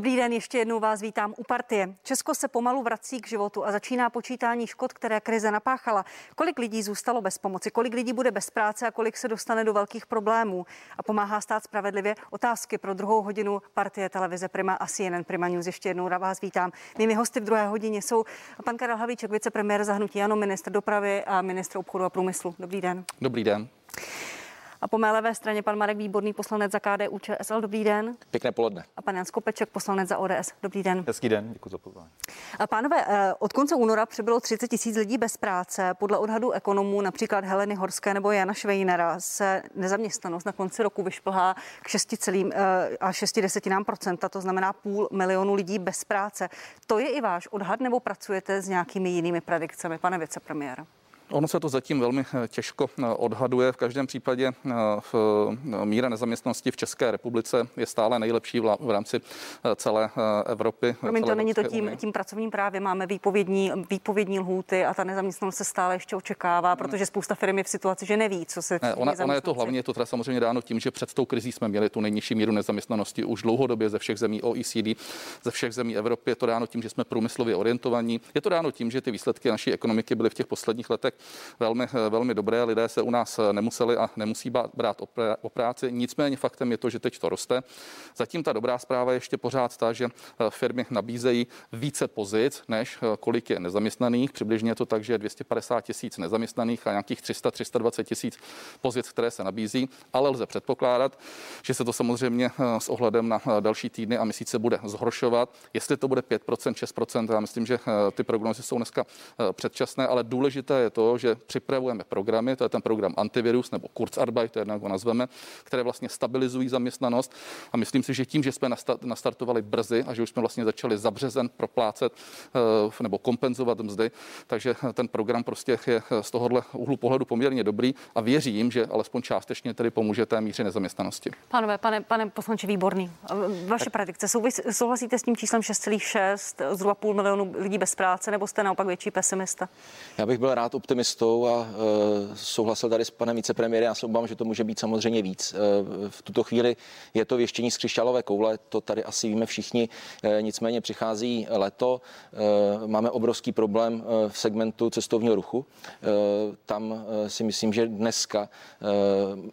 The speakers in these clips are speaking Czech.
Dobrý den, ještě jednou vás vítám u partie. Česko se pomalu vrací k životu a začíná počítání škod, které krize napáchala. Kolik lidí zůstalo bez pomoci, kolik lidí bude bez práce a kolik se dostane do velkých problémů a pomáhá stát spravedlivě? Otázky pro druhou hodinu partie televize Prima a CNN Prima News. Ještě jednou vás vítám. Mými hosty v druhé hodině jsou pan Karel Havíček, vicepremiér zahnutí Ano, ministr dopravy a ministr obchodu a průmyslu. Dobrý den. Dobrý den. A po mé levé straně pan Marek Výborný, poslanec za KDU ČSL. Dobrý den. Pěkné poledne. A pan Jan Skopeček, poslanec za ODS. Dobrý den. Hezký den, děkuji za pozvání. A pánové, eh, od konce února přibylo 30 tisíc lidí bez práce. Podle odhadu ekonomů, například Heleny Horské nebo Jana Švejnera, se nezaměstnanost na konci roku vyšplhá k 6, eh, a 6 desetinám procenta, to znamená půl milionu lidí bez práce. To je i váš odhad nebo pracujete s nějakými jinými predikcemi, pane vicepremiéra? Ono se to zatím velmi eh, těžko eh, odhaduje. V každém případě eh, v míra nezaměstnanosti v České republice je stále nejlepší v rámci celé Evropy. Promiň, to není to tím, tím pracovním právě. Máme výpovědní, výpovědní lhůty a ta nezaměstnanost se stále ještě očekává, protože spousta firm je v situaci, že neví, co se. Ne, ona, ona je to hlavně, je to teda samozřejmě dáno tím, že před tou krizí jsme měli tu nejnižší míru nezaměstnanosti už dlouhodobě ze všech zemí OECD, ze všech zemí Evropy. Je to dáno tím, že jsme průmyslově orientovaní. Je to dáno tím, že ty výsledky naší ekonomiky byly v těch posledních letech velmi, velmi dobré. Lidé se u nás nemuseli a nemusí brát o práci. Nicméně faktem je to, že teď to roste. Zatím ta dobrá zpráva je ještě pořád ta, že eh, firmy nabízejí více pozic, než eh, kolik je nezaměstnaných. Přibližně je to tak, že je 250 tisíc nezaměstnaných a nějakých 300-320 tisíc pozic, které se nabízí, ale lze předpokládat, že se to samozřejmě eh, s ohledem na další týdny a měsíce bude zhoršovat. Jestli to bude 5%, 6%, já myslím, že ty prognozy jsou dneska předčasné, ale důležité je to, že připravujeme programy, to je ten program antivirus nebo Kurzarbeit, to je jak ho nazveme, které vlastně stabilizují zaměstnanost. A myslím si, že tím, že jsme nastartovali brzy a že už jsme vlastně začali za březen proplácet eh, nebo kompenzovat mzdy, takže ten program prostě je z tohohle úhlu pohledu poměrně dobrý a věřím, že alespoň částečně tedy pomůže té míře nezaměstnanosti. Pánové, pane, pane poslanče Výborný, vaše tak. predikce, souhlasíte s tím číslem 6,6, zhruba půl milionu lidí bez práce, nebo jste naopak větší pesimista? Já bych byl rád optimistou, a e, souhlasil tady s panem vicepremiérem. Já se obávám, že to může být samozřejmě víc. E, v tuto chvíli je to věštění z křišťálové koule, to tady asi víme všichni. E, nicméně přichází leto, máme obrovský problém v segmentu cestovního ruchu. Tam si myslím, že dneska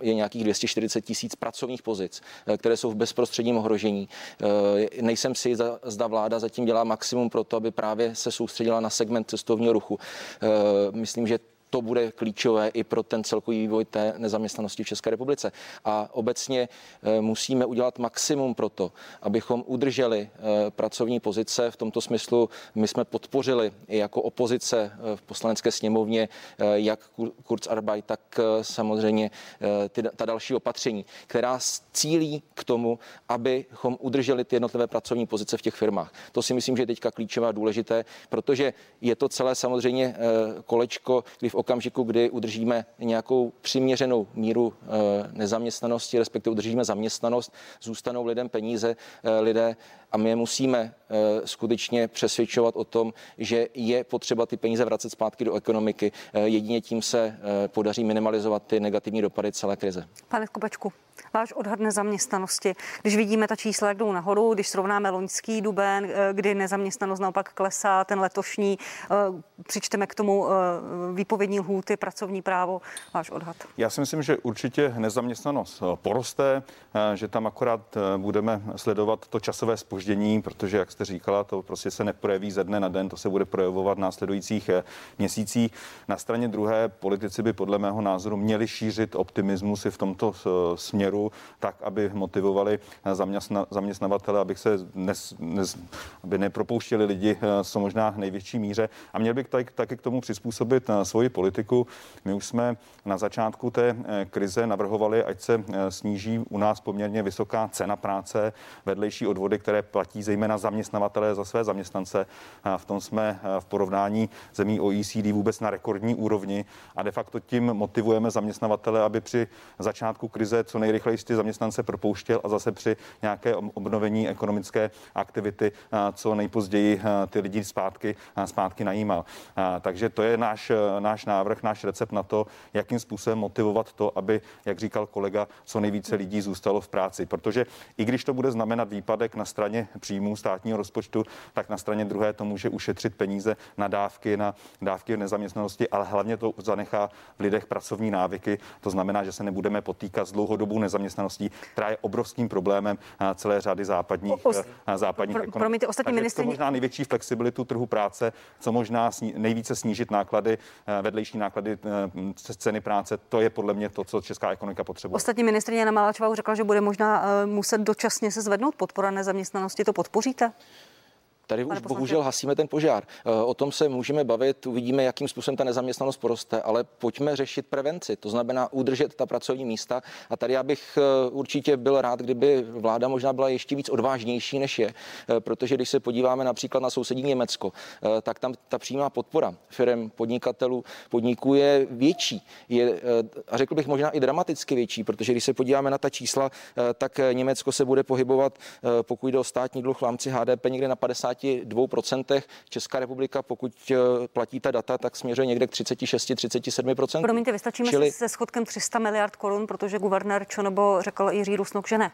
je nějakých 240 tisíc pracovních pozic, které jsou v bezprostředním ohrožení. Nejsem si, zda vláda zatím dělá maximum pro to, aby právě se soustředila na segment cestovního ruchu. Myslím, že to bude klíčové i pro ten celkový vývoj té nezaměstnanosti v České republice. A obecně eh, musíme udělat maximum pro to, abychom udrželi eh, pracovní pozice. V tomto smyslu my jsme podpořili i jako opozice eh, v poslanecké sněmovně jak Kurzarbeit, tak samozřejmě ty, ta další opatření, která cílí k tomu, abychom udrželi ty jednotlivé pracovní pozice v těch firmách. To si myslím, že je teďka klíčové a důležité, protože je to celé samozřejmě kolečko, kdy v okamžiku, kdy udržíme nějakou přiměřenou míru eh, nezaměstnanosti, respektive udržíme zaměstnanost, zůstanou lidem peníze, eh, lidé a my musíme eh, skutečně přesvědčovat o tom, že je potřeba ty peníze vracet zpátky do ekonomiky. Jedině tím se podaří minimalizovat ty negativní dopady celé krize. Pane Kopečku, váš odhad nezaměstnanosti, když vidíme ta čísla, jak jdou nahoru, když srovnáme loňský duben, kdy nezaměstnanost naopak klesá, ten letošní, přičteme k tomu výpovědní lhůty, pracovní právo, váš odhad? Já si myslím, že určitě nezaměstnanost eh, poroste, eh, že tam akorát eh, budeme sledovat to časové spoždění, protože, jak jste říkala, to prostě se neprojeví ze dne na den, to se bude projevovat v následujících měsících. Na straně druhé politici by podle mého názoru měli šířit optimismus i v tomto směru, tak, aby motivovali zaměstna, zaměstnavatele, aby se nes, nes, aby nepropouštěli lidi co možná největší míře. A měl bych tak, taky k tomu přizpůsobit svoji politiku. My už jsme na začátku té eh, krize navrhovali, ať se eh, sníží u nás poměrně vysoká cena práce, vedlejší odvody, které platí zejména zaměstnavatelé za své zaměstnance. V tom jsme eh, v porovnání zemí OECD vůbec na rekordní úrovni a de facto tím motivujeme zaměstnavatele, aby při začátku krize co nejrychleji nejrychleji ty zaměstnance propouštěl a zase při nějaké obnovení ekonomické aktivity co nejpozději ty lidi zpátky, zpátky najímal. Takže to je náš, náš návrh, náš recept na to, jakým způsobem motivovat to, aby, jak říkal kolega, co nejvíce lidí zůstalo v práci. Protože i když to bude znamenat výpadek na straně příjmů státního rozpočtu, tak na straně druhé to může ušetřit peníze na dávky, na dávky v nezaměstnanosti, ale hlavně to zanechá v lidech pracovní návyky. To znamená, že se nebudeme potýkat s dlouhodobou nezaměstnaností, která je obrovským problémem celé řady západních, o, o, západních pro, ekonomik. Promiňte, ostatní ministři... To možná největší flexibilitu trhu práce, co možná sní, nejvíce snížit náklady, vedlejší náklady ceny práce, to je podle mě to, co česká ekonomika potřebuje. Ostatní ministrině Jana Maláčová řekla, že bude možná muset dočasně se zvednout podpora nezaměstnanosti. To podpoříte? Tady už bohužel hasíme ten požár. Eh, o tom se můžeme bavit, uvidíme, jakým způsobem ta nezaměstnanost poroste, ale pojďme řešit prevenci, to znamená udržet ta pracovní místa. A tady já bych eh, určitě byl rád, kdyby vláda možná byla ještě víc odvážnější, než je, eh, protože když se podíváme například na sousední Německo, tak tam ta přímá podpora firm, podnikatelů, podniků je větší. Je, a řekl bych možná i dramaticky větší, protože když se podíváme na ta čísla, tak Německo se bude pohybovat, pokud jde o státní dluh v rámci HDP, někde na 50 52%. Česká republika, pokud eh, platí ta data, tak směřuje někde k 36-37%. Promiňte, vystačíme Čili... se schodkem 300 miliard korun, protože guvernér Čonobo řekl Jiří Rusnok, že ne.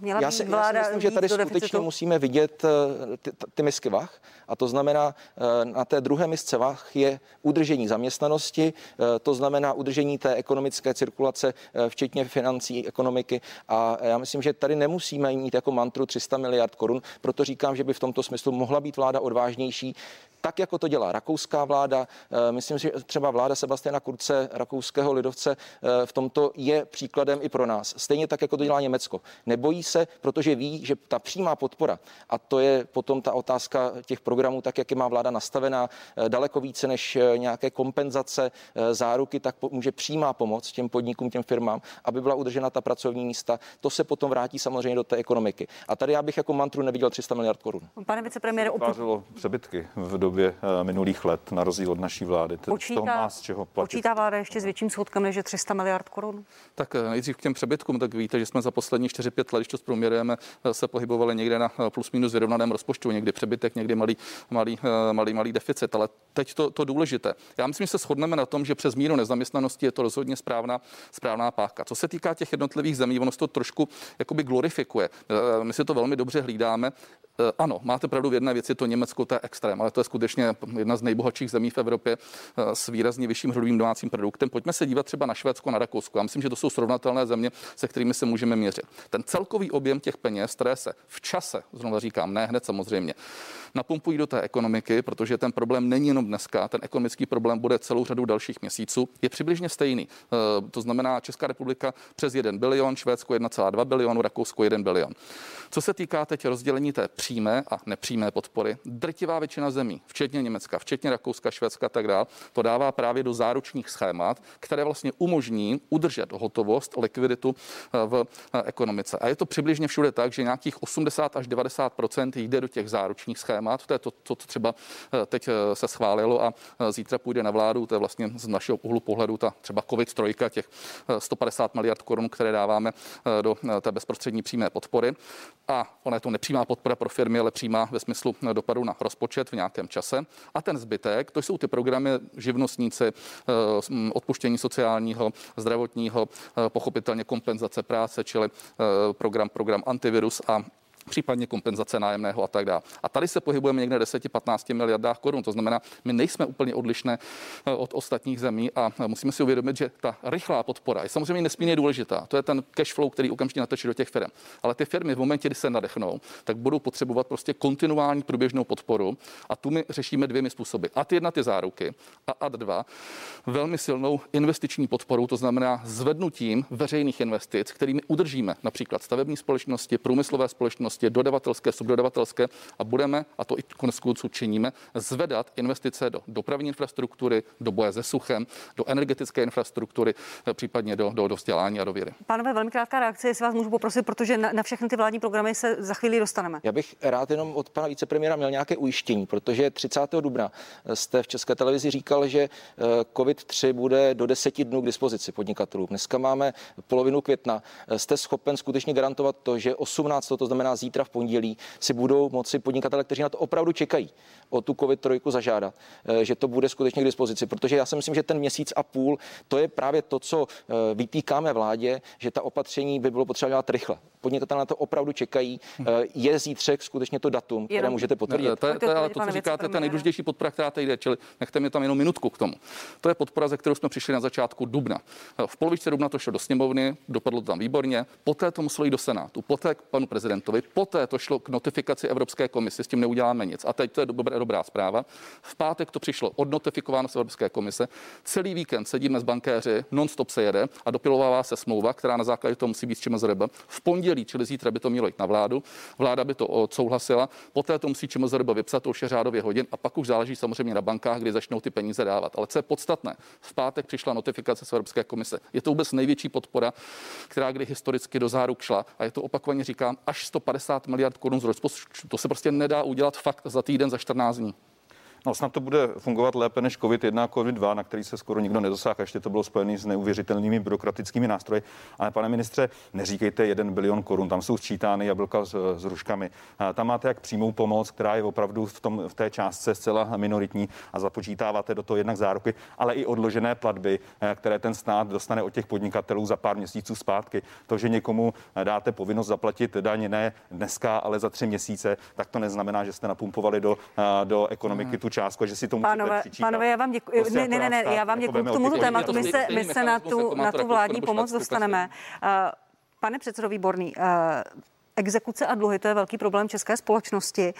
Měla já si, vláda já si myslím, že tady skutečně musíme vidět eh, ty, ty misky vach a to znamená, eh, na té druhé misce vach je udržení zaměstnanosti, eh, to znamená udržení té ekonomické cirkulace, včetně financí ekonomiky. A já myslím, že tady nemusíme mít jako mantru 300 miliard korun, proto říkám, že by v tomto smyslu mohla být vláda odvážnější, tak jako to dělá rakouská vláda. Myslím si, že třeba vláda Sebastiana Kurce, rakouského lidovce, v tomto je příkladem i pro nás. Stejně tak, jako to dělá Německo. Nebojí se, protože ví, že ta přímá podpora, a to je potom ta otázka těch programů, tak jak je má vláda nastavená, eh, daleko více než eh, nějaké kompenzace, eh, záruky, tak může přímá pomoc těm podnikům, těm firmám, aby byla udržena ta pracovní místa. To se potom vrátí samozřejmě do té ekonomiky. A tady já bych jako mantru neviděl 300 miliard korun. Pane vicepremiére, opět... přebytky v době minulých let, na rozdíl od naší vlády. Počítá, toho má z čeho platit. počítá vláda ještě s větším schodkem než 300 miliard korun? Tak nejdřív k těm přebytkům, tak víte, že jsme za poslední 4-5 let, když to zprůměrujeme, eh, se pohybovali někde na eh, plus minus vyrovnaném rozpočtu, někdy přebytek, někdy malý, malý, eh, malý, malý deficit. Ale teď to, to důležité. Já myslím, že se shodneme na tom, že přes míru nezaměstnanosti je to rozhodně správná, správná páka. Co se týká těch jednotlivých zemí, ono to trošku jakoby glorifikuje. My si to velmi dobře hlídáme. Ano, máte pravdu v jedné věci, to Německo, to je extrém, ale to je skutečně jedna z nejbohatších zemí v Evropě s výrazně vyšším hrubým domácím produktem. Pojďme se dívat třeba na Švédsko, na Rakousko. Já myslím, že to jsou srovnatelné země, se kterými se můžeme měřit. Ten celkový objem těch peněz, které se v čase, znovu říkám, ne hned samozřejmě, napumpují do té ekonomiky, protože ten problém není jenom dneska, ten ekonomický problém bude celou řadu dalších měsíců, je přibližně stejný. Eh, to znamená Česká republika přes 1 bilion, Švédsko 1,2 bilionu, Rakousko 1 bilion. Co se týká teď rozdělení té přímé a nepřímé podpory, drtivá většina zemí, včetně Německa, včetně Rakouska, Švédska a tak dále, to dává právě do záručních schémat, které vlastně umožní udržet hotovost, likviditu eh, v eh, ekonomice. A je to přibližně všude tak, že nějakých 80 až 90 jde do těch záručních schémat. To je to, co třeba eh, teď se schválilo a zítra půjde na vládu. To je vlastně z našeho úhlu pohledu ta třeba COVID trojka, těch 150 miliard korun, které dáváme do té bezprostřední přímé podpory a ona je to nepřímá podpora pro firmy, ale přímá ve smyslu dopadu na rozpočet v nějakém čase. A ten zbytek, to jsou ty programy živnostníci, eh, odpuštění sociálního, zdravotního, eh, pochopitelně kompenzace práce, čili eh, program, program antivirus a případně kompenzace nájemného a tak dále. A tady se pohybujeme někde 10-15 miliardách korun. To znamená, my nejsme úplně odlišné eh, od ostatních zemí a musíme si uvědomit, že ta rychlá podpora je samozřejmě nesmírně důležitá. To je ten cash flow, který okamžitě natečí do těch firm. Ale ty firmy v momentě, kdy se nadechnou, tak budou potřebovat prostě kontinuální průběžnou podporu a tu my řešíme dvěmi způsoby. A ty jedna ty záruky a ad dva velmi silnou investiční podporu, to znamená zvednutím veřejných investic, kterými udržíme například stavební společnosti, průmyslové společnosti, činnosti, dodavatelské, subdodavatelské a budeme, a to i konec konců činíme, zvedat investice do dopravní infrastruktury, do boje se suchem, do energetické infrastruktury, případně do, do, do vzdělání a do věry. Pánové, velmi krátká reakce, jestli vás můžu poprosit, protože na, na všechny ty vládní programy se za chvíli dostaneme. Já bych rád jenom od pana vicepremiéra měl nějaké ujištění, protože 30. dubna jste v České televizi říkal, že eh, COVID-3 bude do deseti dnů k dispozici podnikatelům. Dneska máme polovinu května. Jste schopen skutečně garantovat to, že 18. to znamená zítra v pondělí, si budou moci podnikatele, kteří na to opravdu čekají, o tu COVID-3 zažádat, eh, že to bude skutečně k dispozici, protože já si myslím, že ten měsíc a půl, to je právě to, co eh, vytýkáme vládě, že ta opatření by bylo potřeba dělat rychle. Podnikatelé na to opravdu čekají. Hm. Je zítřek skutečně to datum, které můžete potvrdit. To, je, to, je, to, co říkáte, ta nejdůležitější podpora, která tady jde, čili nechte mi tam jenom minutku k tomu. To je podpora, ze kterou jsme přišli na začátku dubna. V polovičce dubna to šlo do sněmovny, dopadlo to tam výborně, poté to muselo jít do Senátu, poté k panu prezidentovi, poté to šlo k notifikaci Evropské komise, s tím neuděláme nic. A teď to je dobrá, dobrá zpráva. V pátek to přišlo odnotifikováno z Evropské komise. Celý víkend sedíme s bankéři, non-stop se jede a dopilovává se smlouva, která na základě toho musí být s čím V pondělí, čili zítra by to mělo jít na vládu, vláda by to odsouhlasila, poté to musí ČMZRB vypsat, to už je řádově hodin a pak už záleží samozřejmě na bankách, kdy začnou ty peníze dávat. Ale co je podstatné, v pátek přišla notifikace z Evropské komise. Je to vůbec největší podpora, která kdy historicky do záruk šla a je to opakovaně říkám až 150 miliard korun z rozpočtu. To se prostě nedá udělat fakt za týden, za 14 dní. No snad to bude fungovat lépe než COVID-1 a COVID-2, na který se skoro nikdo nedosáhl. Ještě to bylo spojené s neuvěřitelnými byrokratickými nástroji. Ale pane ministře, neříkejte 1 bilion korun, tam jsou sčítány jablka s, s ruškami. A tam máte jak přímou pomoc, která je opravdu v, tom, v té částce zcela minoritní a započítáváte do toho jednak záruky, ale i odložené platby, eh, které ten stát dostane od těch podnikatelů za pár měsíců zpátky. To, že někomu dáte povinnost zaplatit daň ne dneska, ale za tři měsíce, tak to neznamená, že jste napumpovali do, eh, do ekonomiky hmm. tu částku, že si to pánové, pánové, já vám děkuji. Prostě ne, ne, ne, já vám děkuji k tomuto tématu. My se, my se na tu, na tu vládní pomoc dostaneme. Pane předsedo Výborný, Exekuce a dluhy, to je velký problém české společnosti.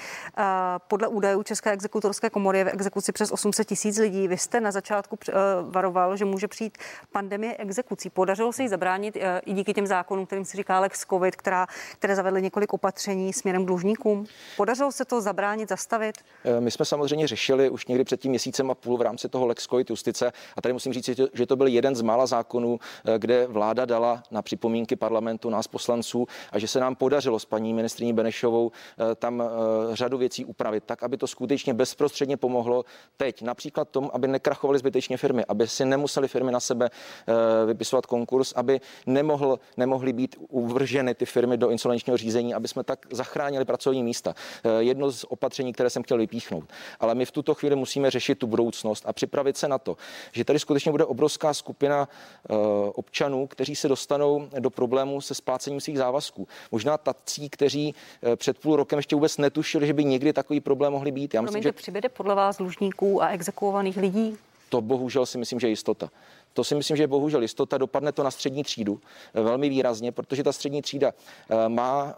Podle údajů České exekutorské komory je v exekuci přes 800 tisíc lidí. Vy jste na začátku eh, varoval, že může přijít pandemie exekucí. Podařilo se jí zabránit eh, i díky těm zákonům, kterým se říká Lex COVID, která, které zavedly několik opatření směrem k dlužníkům. Podařilo se to zabránit, zastavit? Eh, my jsme samozřejmě řešili už někdy před tím měsícem a půl v rámci toho Lex COVID justice. A tady musím říct, že to byl jeden z mála zákonů, kde vláda dala na připomínky parlamentu nás poslanců a že se nám podařilo podařilo s paní ministriní Benešovou eh, tam eh, řadu věcí upravit, tak aby to skutečně bezprostředně pomohlo teď. Například tomu, aby nekrachovaly zbytečně firmy, aby si nemuseli firmy na sebe eh, vypisovat konkurs, aby nemohl, nemohly být uvrženy ty firmy do insolvenčního řízení, aby jsme tak zachránili pracovní místa. Jedno z opatření, které jsem chtěl vypíchnout. Ale my v tuto chvíli musíme řešit tu budoucnost a připravit se na to, že tady skutečně bude obrovská skupina občanů, kteří se dostanou do problémů se splácením svých závazků. Možná ta tací, kteří eh, před půl rokem ještě vůbec netušili, že by někdy takový problém mohli být. Já myslím, Promiňte, že přibyde podle vás dlužníků a exekuovaných lidí? To bohužel si myslím, že je jistota. To si myslím, že bohužel jistota. Dopadne to na střední třídu eh, velmi výrazně, protože ta střední třída eh, má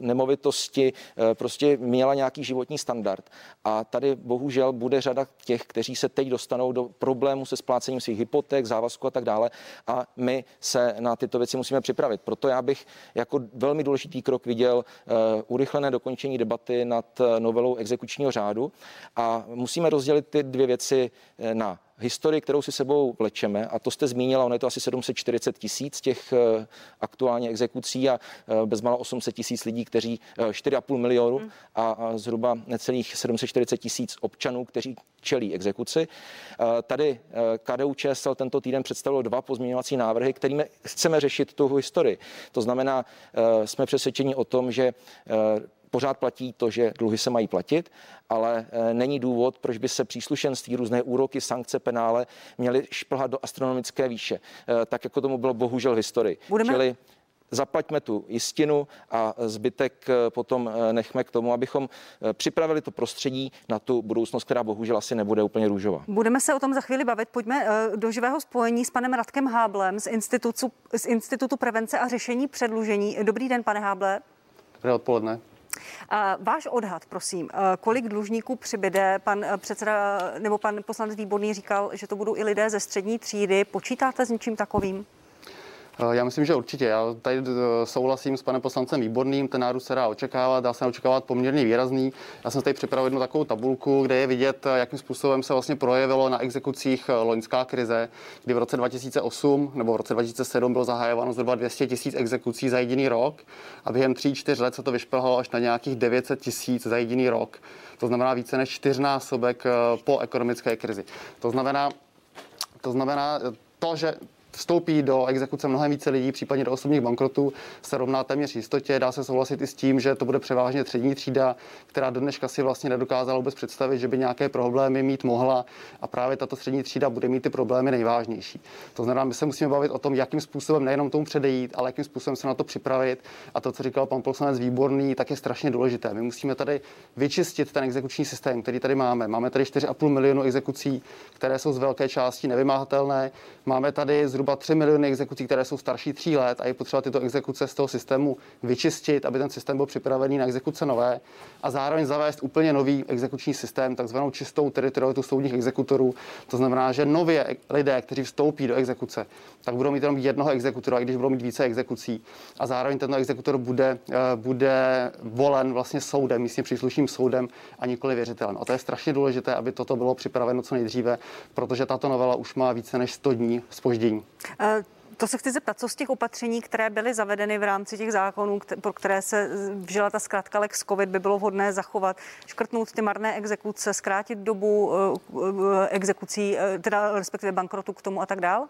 nemovitosti, prostě měla nějaký životní standard. A tady bohužel bude řada těch, kteří se teď dostanou do problému se splácením svých hypoték, závazků a tak dále. A my se na tyto věci musíme připravit. Proto já bych jako velmi důležitý krok viděl urychlené dokončení debaty nad novelou exekučního řádu. A musíme rozdělit ty dvě věci na historii, kterou si sebou vlečeme, a to jste zmínila, ono je to asi 740 tisíc těch eh, aktuálně exekucí a eh, bezmála 800 tisíc lidí, kteří 4,5 eh, milionu hmm. a zhruba necelých 740 tisíc občanů, kteří čelí exekuci. Tady KDU ČSL tento týden představilo dva pozměňovací návrhy, kterými chceme řešit tu historii. To znamená, jsme přesvědčeni o tom, že pořád platí to, že dluhy se mají platit, ale eh, není důvod, proč by se příslušenství, různé úroky, sankce, penále měly šplhat do astronomické výše, eh, tak jako tomu bylo bohužel v historii. Budeme... Čili zaplaťme tu jistinu a zbytek eh, potom nechme k tomu, abychom připravili to prostředí na tu budoucnost, která bohužel asi nebude úplně růžová. Budeme se o tom za chvíli bavit. Pojďme do živého spojení s panem Radkem Háblem z Institutu, z Institutu prevence a řešení předlužení. Dobrý den, pane Háble. Dobré odpoledne. Váš odhad, prosím, kolik dlužníků přibyde? Pan předseda nebo pan poslanec Výborný říkal, že to budou i lidé ze střední třídy. Počítáte s něčím takovým? Eh, já myslím, že určitě. Já tady eh, souhlasím s panem poslancem Výborným, ten nárůst se dá očekávat, dá se očekávat poměrně výrazný. Já jsem tady připravil jednu takovou tabulku, kde je vidět, eh, jakým způsobem se vlastně projevilo na exekucích loňská krize, kdy v roce 2008 nebo v roce 2007 bylo zahájováno zhruba 200 tisíc exekucí za jediný rok a během 3-4 let se to vyšplhalo až na nějakých 900 tisíc za jediný rok. To znamená více než čtyřnásobek po ekonomické krizi. To znamená, to znamená to, že vstoupí do exekuce mnohem více lidí, případně do osobních bankrotů, se rovná téměř jistotě. Dá se souhlasit i s tím, že to bude převážně střední třída, která do dneška si vlastně nedokázala vůbec představit, že by nějaké problémy mít mohla a právě tato střední třída bude mít ty problémy nejvážnější. To znamená, my se musíme bavit o tom, jakým způsobem nejenom tomu předejít, ale jakým způsobem se na to připravit. A to, co říkal pan poslanec Výborný, tak je strašně důležité. My musíme tady vyčistit ten exekuční systém, který tady máme. Máme tady 4,5 milionu exekucí, které jsou z velké části nevymáhatelné. Máme tady zhruba zhruba 3 miliony exekucí, které jsou starší 3 let a je potřeba tyto exekuce z toho systému vyčistit, aby ten systém byl připravený na exekuce nové a zároveň zavést úplně nový exekuční systém, takzvanou čistou teritorialitu soudních exekutorů. To znamená, že nově lidé, kteří vstoupí do exekuce, tak budou mít jenom jednoho exekutora, i když budou mít více exekucí. A zároveň tento exekutor bude, eh, bude volen vlastně soudem, místně příslušným soudem a nikoli věřitelem. A to je strašně důležité, aby toto bylo připraveno co nejdříve, protože tato novela už má více než 100 dní spoždění. Uh... To se chci zeptat, co z těch opatření, které byly zavedeny v rámci těch zákonů, pro které se vžila ta zkrátka Lex COVID, by bylo vhodné zachovat, škrtnout ty marné exekuce, zkrátit dobu exekucí, teda respektive bankrotu k tomu a tak dál?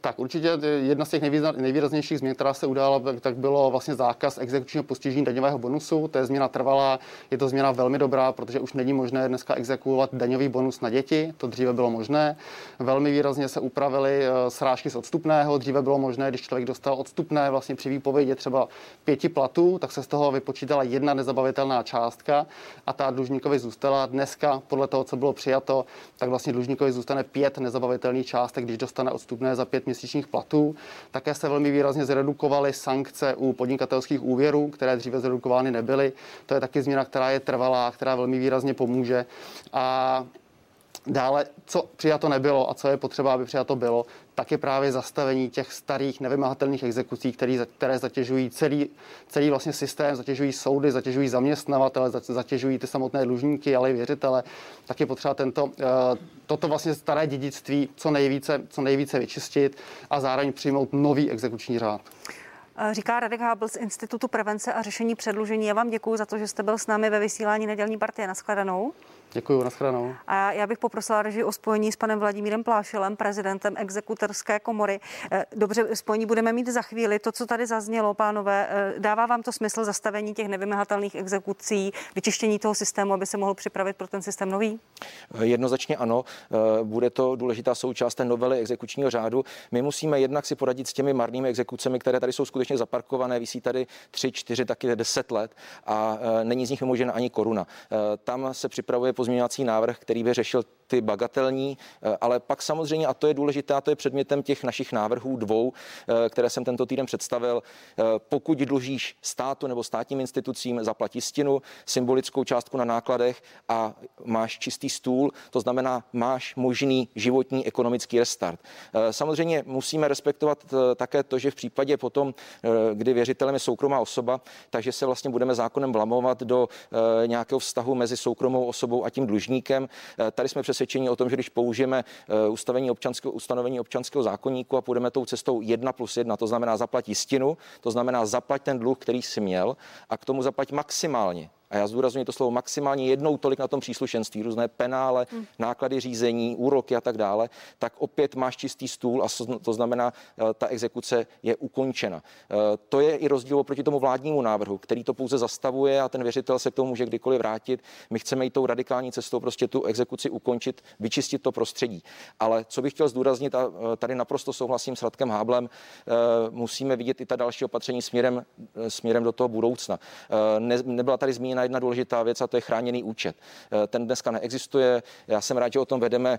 Tak určitě jedna z těch nejvýraznějších změn, která se udála, tak bylo vlastně zákaz exekučního postižení daňového bonusu. To je změna trvalá, je to změna velmi dobrá, protože už není možné dneska exekuovat daňový bonus na děti, to dříve bylo možné. Velmi výrazně se upravily eh, srážky z odstupného, dříve bylo možné, když člověk dostal odstupné vlastně při výpovědi třeba pěti platů, tak se z toho vypočítala jedna nezabavitelná částka a ta dlužníkovi zůstala. Dneska podle toho, co bylo přijato, tak vlastně dlužníkovi zůstane pět nezabavitelných částek, když dostane odstupné za pět měsíčních platů. Také se velmi výrazně zredukovaly sankce u podnikatelských úvěrů, které dříve zredukovány nebyly. To je taky změna, která je trvalá, která velmi výrazně pomůže. A Dále, co přijato nebylo a co je potřeba, aby přijato bylo, tak je právě zastavení těch starých nevymahatelných exekucí, které, které zatěžují celý, celý vlastně systém, zatěžují soudy, zatěžují zaměstnavatele, zatěžují ty samotné dlužníky, ale i věřitele. Tak je potřeba tento, eh, toto vlastně staré dědictví co nejvíce, co nejvíce vyčistit a zároveň přijmout nový exekuční řád. Eh, říká Radek Hábl z Institutu prevence a řešení předlužení. Já vám děkuji za to, že jste byl s námi ve vysílání nedělní partie. Naschledanou. Děkuji, nashledanou. A já bych poprosila režii o spojení s panem Vladimírem Plášelem, prezidentem exekutorské komory. Eh, dobře, spojení budeme mít za chvíli. To, co tady zaznělo, pánové, eh, dává vám to smysl zastavení těch nevymahatelných exekucí, vyčištění toho systému, aby se mohl připravit pro ten systém nový? Eh, jednoznačně ano. Bude to důležitá součást té novely exekučního řádu. My musíme jednak si poradit s těmi marnými exekucemi, které tady jsou skutečně zaparkované, visí tady 3, 4, taky 10 let a není z nich vymožena ani koruna. Tam se připravuje pozměňovací návrh, který by řešil ty bagatelní, eh, ale pak samozřejmě, a to je důležité, a to je předmětem těch našich návrhů dvou, eh, které jsem tento týden představil, eh, pokud dlužíš státu nebo státním institucím, zaplat jistinu, symbolickou částku na nákladech a máš čistý stůl, to znamená, máš možný životní ekonomický restart. Samozřejmě musíme respektovat také to, že v případě potom, kdy věřitelem je soukromá osoba, takže se vlastně budeme zákonem vlamovat do nějakého vztahu mezi soukromou osobou a tím dlužníkem. Tady jsme přes přesvědčení o tom, že když použijeme eh, ustavení občanského, ustanovení občanského zákonníku a půjdeme tou cestou 1 plus 1, to znamená zaplať jistinu, to znamená zaplať ten dluh, který si měl a k tomu zaplať maximálně a já zdůraznuju to slovo maximálně jednou tolik na tom příslušenství, různé penále, hmm. náklady řízení, úroky a tak dále, tak opět máš čistý stůl a to znamená, eh, ta exekuce je ukončena. Eh, to je i rozdíl oproti tomu vládnímu návrhu, který to pouze zastavuje a ten věřitel se k tomu může kdykoliv vrátit. My chceme jít tou radikální cestou, prostě tu exekuci ukončit, vyčistit to prostředí. Ale co bych chtěl zdůraznit, a eh, tady naprosto souhlasím s Radkem Háblem, musíme vidět i ta další opatření směrem, směrem do toho budoucna. Ne, nebyla tady zmíněna zapomněna jedna důležitá věc a to je chráněný účet. Ten dneska neexistuje. Já jsem rád, že o tom vedeme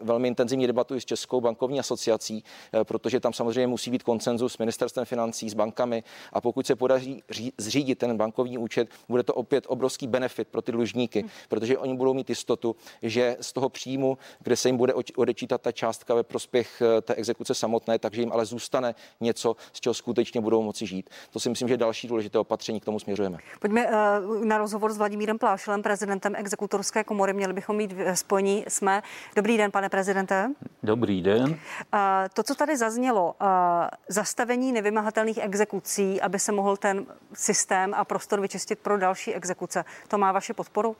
velmi intenzivní debatu i s Českou bankovní asociací, protože tam samozřejmě musí být koncenzus s ministerstvem financí, s bankami a pokud se podaří zřídit ten bankovní účet, bude to opět obrovský benefit pro ty dlužníky, protože oni budou mít jistotu, že z toho příjmu, kde se jim bude odečítat ta částka ve prospěch eh, té exekuce samotné, takže jim ale zůstane něco, z čeho skutečně budou moci žít. To si myslím, že další důležité opatření k tomu směřujeme. Pojďme eh, na rozhovor s Vladimírem Plášelem, prezidentem exekutorské komory. Měli bychom mít spojení. Jsme. Dobrý den, pane prezidente. Dobrý den. To, co tady zaznělo, zastavení nevymahatelných exekucí, aby se mohl ten systém a prostor vyčistit pro další exekuce, to má vaši podporu?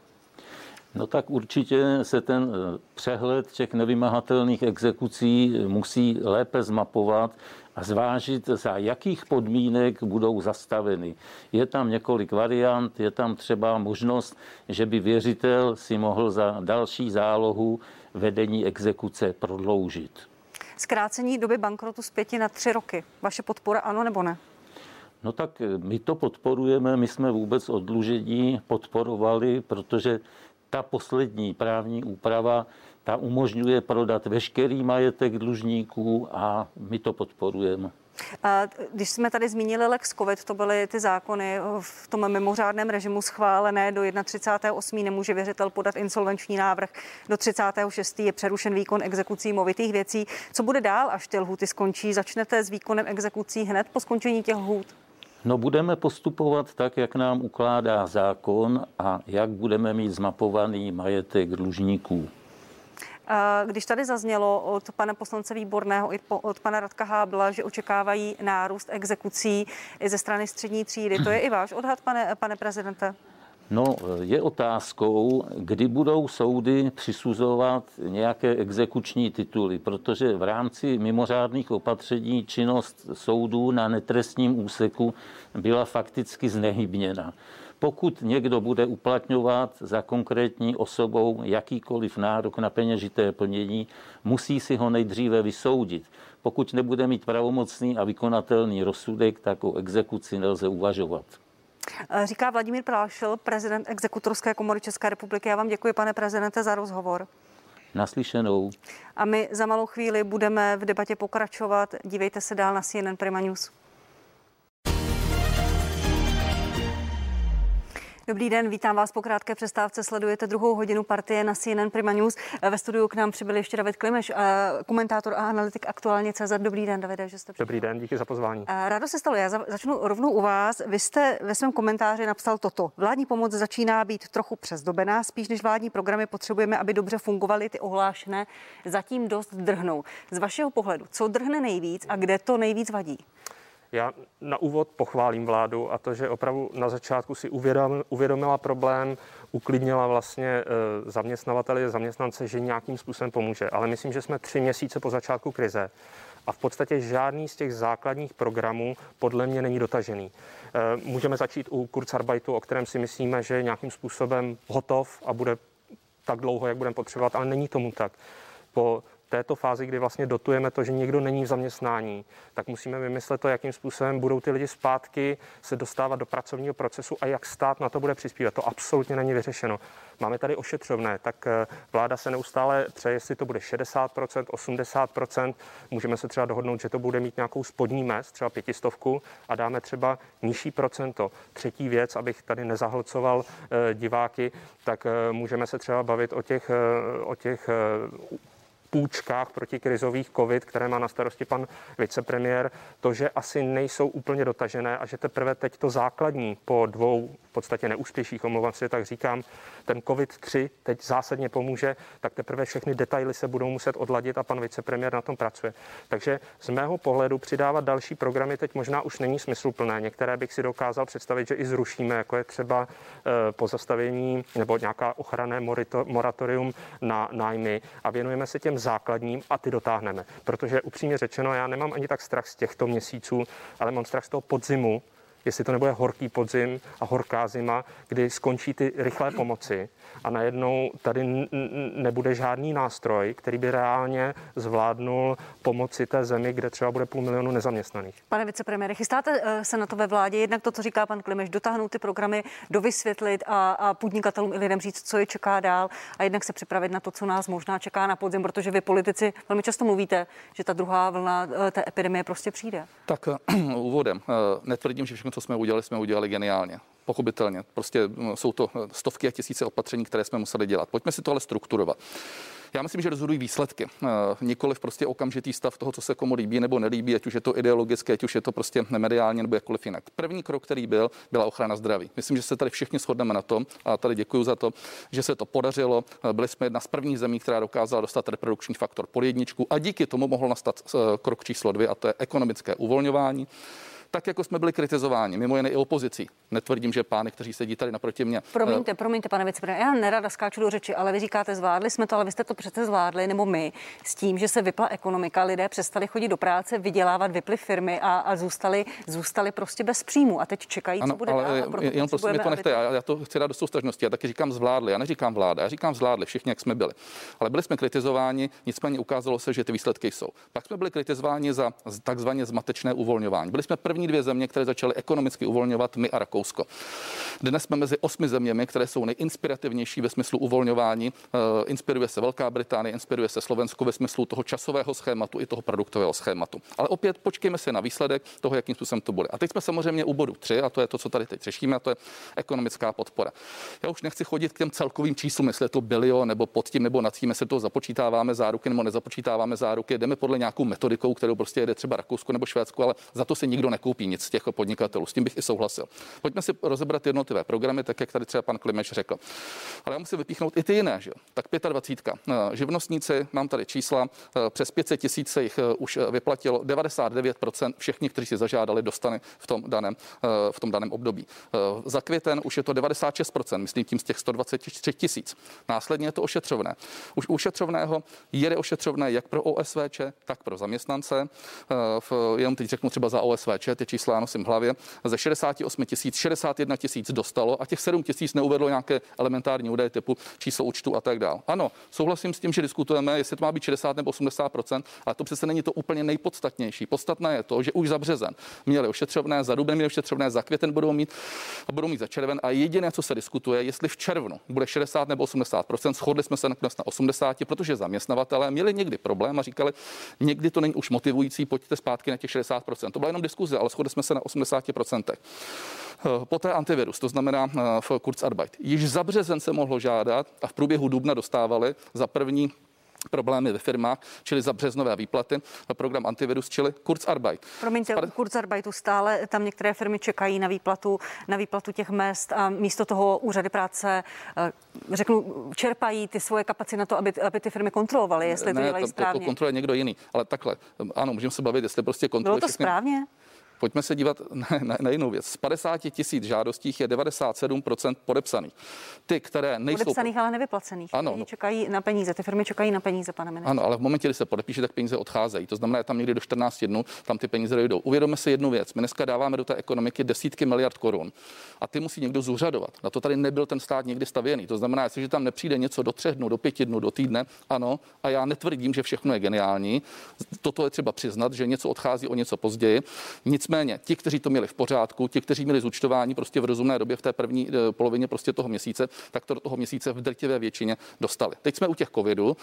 No tak určitě se ten eh, přehled těch nevymahatelných exekucí musí lépe zmapovat a zvážit, za jakých podmínek budou zastaveny. Je tam několik variant, je tam třeba možnost, že by věřitel si mohl za další zálohu vedení exekuce prodloužit. Zkrácení doby bankrotu z pěti na tři roky. Vaše podpora ano nebo ne? No tak my to podporujeme, my jsme vůbec odlužení podporovali, protože ta poslední právní úprava, ta umožňuje prodat veškerý majetek dlužníků a my to podporujeme. Když jsme tady zmínili Lex COVID, to byly ty zákony v tom mimořádném režimu schválené do 31.8. nemůže věřitel podat insolvenční návrh, do 36. je přerušen výkon exekucí movitých věcí. Co bude dál, až ty lhuty skončí? Začnete s výkonem exekucí hned po skončení těch lhůt? No budeme postupovat tak, jak nám ukládá zákon a jak budeme mít zmapovaný majetek dlužníků. Když tady zaznělo od pana poslance Výborného i od pana Radka Hábla, že očekávají nárůst exekucí ze strany střední třídy, to je i váš odhad, pane, pane prezidente? No, je otázkou, kdy budou soudy přisuzovat nějaké exekuční tituly, protože v rámci mimořádných opatření činnost soudů na netrestním úseku byla fakticky znehybněna. Pokud někdo bude uplatňovat za konkrétní osobou jakýkoliv nárok na peněžité plnění, musí si ho nejdříve vysoudit. Pokud nebude mít pravomocný a vykonatelný rozsudek, tak o exekuci nelze uvažovat. Říká Vladimír Plášil, prezident Exekutorské komory České republiky. Já vám děkuji, pane prezidente, za rozhovor. Naslyšenou. A my za malou chvíli budeme v debatě pokračovat. Dívejte se dál na CNN Prima News. Dobrý den, vítám vás po krátké přestávce. Sledujete druhou hodinu partie na CNN Prima News. Ve studiu k nám přibyl ještě David Klimeš, komentátor a analytik aktuálně CZ. Dobrý den, Davide, že jste přišel. Dobrý den, díky za pozvání. Rádo se stalo, já začnu rovnou u vás. Vy jste ve svém komentáři napsal toto. Vládní pomoc začíná být trochu přezdobená, spíš než vládní programy potřebujeme, aby dobře fungovaly ty ohlášené, zatím dost drhnou. Z vašeho pohledu, co drhne nejvíc a kde to nejvíc vadí? Já na úvod pochválím vládu a to, že opravdu na začátku si uvědomila problém, uklidnila vlastně e, zaměstnavateli, zaměstnance, že nějakým způsobem pomůže. Ale myslím, že jsme tři měsíce po začátku krize a v podstatě žádný z těch základních programů podle mě není dotažený. E, můžeme začít u Kurzarbeitu, o kterém si myslíme, že je nějakým způsobem hotov a bude tak dlouho, jak budeme potřebovat, ale není tomu tak. Po této fázi, kdy vlastně dotujeme to, že někdo není v zaměstnání, tak musíme vymyslet to, jakým způsobem budou ty lidi zpátky se dostávat do pracovního procesu a jak stát na to bude přispívat. To absolutně není vyřešeno. Máme tady ošetřovné, tak eh, vláda se neustále přeje, jestli to bude 60%, 80%. Můžeme se třeba dohodnout, že to bude mít nějakou spodní mez, třeba pětistovku a dáme třeba nižší procento. Třetí věc, abych tady nezahlcoval eh, diváky, tak eh, můžeme se třeba bavit o těch, o těch půjčkách protikrizových COVID, které má na starosti pan vicepremiér, to, že asi nejsou úplně dotažené a že teprve teď to základní po dvou v podstatě neúspěších, omlouvám se, tak říkám, ten COVID-3 teď zásadně pomůže, tak teprve všechny detaily se budou muset odladit a pan vicepremiér na tom pracuje. Takže z mého pohledu přidávat další programy teď možná už není smysluplné. Některé bych si dokázal představit, že i zrušíme, jako je třeba eh, pozastavení nebo nějaká ochranné moratorium na nájmy a věnujeme se těm základním a ty dotáhneme. Protože upřímně řečeno, já nemám ani tak strach z těchto měsíců, ale mám strach z toho podzimu, jestli to nebude horký podzim a horká zima, kdy skončí ty rychlé pomoci a najednou tady nebude žádný nástroj, který by reálně zvládnul pomoci té zemi, kde třeba bude půl milionu nezaměstnaných. Pane vicepremiére, chystáte eh, se na to ve vládě, jednak to, co říká pan Klimeš, dotáhnout ty programy, dovysvětlit a, a podnikatelům i lidem říct, co je čeká dál a jednak se připravit na to, co nás možná čeká na podzim, protože vy politici velmi často mluvíte, že ta druhá vlna eh, té epidemie prostě přijde. Tak úvodem. Netvrdím, že všechno, co jsme udělali, jsme udělali geniálně. Pochopitelně. Prostě mm, jsou to eh, stovky a tisíce opatření, které jsme museli dělat. Pojďme si to ale strukturovat. Já myslím, že rozhodují výsledky. Eh, nikoliv prostě okamžitý stav toho, co se komu líbí nebo nelíbí, ať už je to ideologické, ať už je to prostě mediálně nebo jakkoliv jinak. První krok, který byl, byla ochrana zdraví. Myslím, že se tady všichni shodneme na tom, a tady děkuji za to, že se to podařilo. Eh, byli jsme jedna z prvních zemí, která dokázala dostat reprodukční faktor pod jedničku a díky tomu mohlo nastat krok číslo dvě, a to je ekonomické uvolňování tak jako jsme byli kritizováni, mimo jiné i opozicí. Netvrdím, že pány, kteří sedí tady naproti mě. Promiňte, uh, promiňte, pane vicepremiére, já nerada skáču do řeči, ale vy říkáte, zvládli jsme to, ale vy jste to přece zvládli, nebo my, s tím, že se vypla ekonomika, lidé přestali chodit do práce, vydělávat, vyply firmy a, a zůstali, zůstali prostě bez příjmu. A teď čekají, ano, co bude ale dál. Jenom prosím, mě to nechte, já, já to chci dát do soustažnosti. Já taky říkám zvládli, já neříkám vláda, já říkám zvládli, všichni, jak jsme byli. Ale byli jsme kritizováni, nicméně ukázalo se, že ty výsledky jsou. Pak jsme byli kritizováni za takzvaně zmatečné uvolňování. Byli jsme první dvě země, které začaly ekonomicky uvolňovat my a Rakousko. Dnes jsme mezi osmi zeměmi, které jsou nejinspirativnější ve smyslu uvolňování. Eh, inspiruje se Velká Británie, inspiruje se Slovensko ve smyslu toho časového schématu i toho produktového schématu. Ale opět počkejme se na výsledek toho, jakým způsobem to bude. A teď jsme samozřejmě u bodu 3, a to je to, co tady teď řešíme, a to je ekonomická podpora. Já už nechci chodit k těm celkovým číslům, jestli je to bilion nebo pod tím nebo nad tím, jestli to započítáváme záruky nebo nezapočítáváme záruky. Jdeme podle nějakou metodikou, kterou prostě jede třeba Rakousko nebo Švédsko, ale za to si nikdo nekoupí nic těch podnikatelů. S tím bych i souhlasil. Pojďme si rozebrat jednotlivé programy, tak jak tady třeba pan Klimeš řekl. Ale já musím vypíchnout i ty jiné, že? Tak 25. Eh, živnostníci, mám tady čísla, eh, přes 500 tisíc se jich eh, už vyplatilo, 99% všichni, kteří si zažádali, dostane v tom daném, v tom daném období. Za květen už je to 96%, myslím tím z těch 123 tisíc. Následně je to ošetřovné. Už ošetřovného jede ošetřovné jak pro OSVČ, tak pro zaměstnance. Jenom teď řeknu třeba za OSVČ, ty čísla nosím v hlavě ze 68 tisíc 61 tisíc dostalo a těch 7 tisíc neuvedlo nějaké elementární údaje typu číslo účtu a tak dále. Ano, souhlasím s tím, že diskutujeme, jestli to má být 60 nebo 80% ale to přece není to úplně nejpodstatnější. Podstatné je to, že už za březen měli ošetřovné, za duben měli ošetřovné, za květen budou mít a budou mít za červen. A jediné, co se diskutuje, jestli v červnu bude 60 nebo 80% shodli jsme se nakonec na 80, protože zaměstnavatelé měli někdy problém a říkali, někdy to není už motivující, pojďte zpátky na těch 60 To byla jenom diskuze, ale shodli jsme se na 80 80%. Eh, poté antivirus, to znamená eh, v Kurzarbeit. Již za březen se mohlo žádat a v průběhu dubna dostávali za první problémy ve firmách, čili za březnové výplaty, program antivirus, čili Kurzarbeit. Promiňte, Spad... Kurzarbeitu stále tam některé firmy čekají na výplatu, na výplatu těch mest a místo toho úřady práce, eh, řeknu, čerpají ty svoje kapacity na to, aby, aby ty firmy kontrolovaly, jestli ne, to dělají to, správně. To kontroluje někdo jiný, ale takhle, ano, můžeme se bavit, jestli prostě kontroluje. Bylo to všechny... správně? Pojďme se dívat na, na, na jinou věc. Z 50 tisíc žádostí je 97% podepsaných. Ty, které nejsou... Podepsaných, ale nevyplacených. Ano. Oni no. čekají na peníze, ty firmy čekají na peníze, pane ministře. Ano, ale v momentě, kdy se podepíše, tak peníze odcházejí. To znamená, že tam někdy do 14 dnů tam ty peníze dojdou. Uvědomme si jednu věc. My dneska dáváme do té ekonomiky desítky miliard korun a ty musí někdo zúřadovat. Na to tady nebyl ten stát někdy stavěný. To znamená, jestliže tam nepřijde něco do třech dnů, do pěti dnů, do týdne, ano, a já netvrdím, že všechno je geniální. Toto je třeba přiznat, že něco odchází o něco později. Nicméně, ti, kteří to měli v pořádku, ti, kteří měli zúčtování prostě v rozumné době v té první eh, polovině prostě toho měsíce, tak to do toho měsíce v drtivé většině dostali. Teď jsme u těch covidů.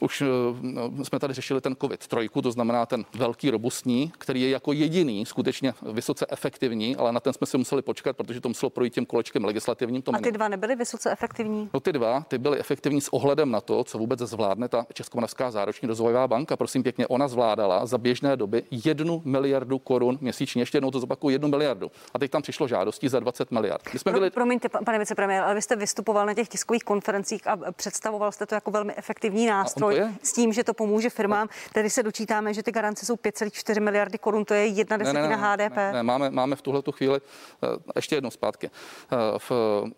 Už eh, jsme tady řešili ten covid trojku, to znamená ten velký robustní, který je jako jediný skutečně vysoce efektivní, ale na ten jsme si museli počkat, protože to muselo projít tím kolečkem legislativním. To A ty dva nebyly vysoce efektivní? No ty dva, ty byly efektivní s ohledem na to, co vůbec zvládne ta Českomoravská zároční rozvojová banka. Prosím pěkně, ona zvládala za běžné doby jednu miliardu korun měsíčně. Ještě jednou to zopakuju, jednu miliardu. A teď tam přišlo žádostí za 20 miliard. My jsme byli... Promiňte, pane vicepremiér, ale vy jste vystupoval na těch tiskových konferencích a představoval jste to jako velmi efektivní nástroj s tím, že to pomůže firmám. Tedy se dočítáme, že ty garance jsou 5,4 miliardy korun, to je jedna desetina ne, ne, ne, HDP. Ne, ne, máme, máme v tuhle chvíli, eh, ještě jednou zpátky, eh, v,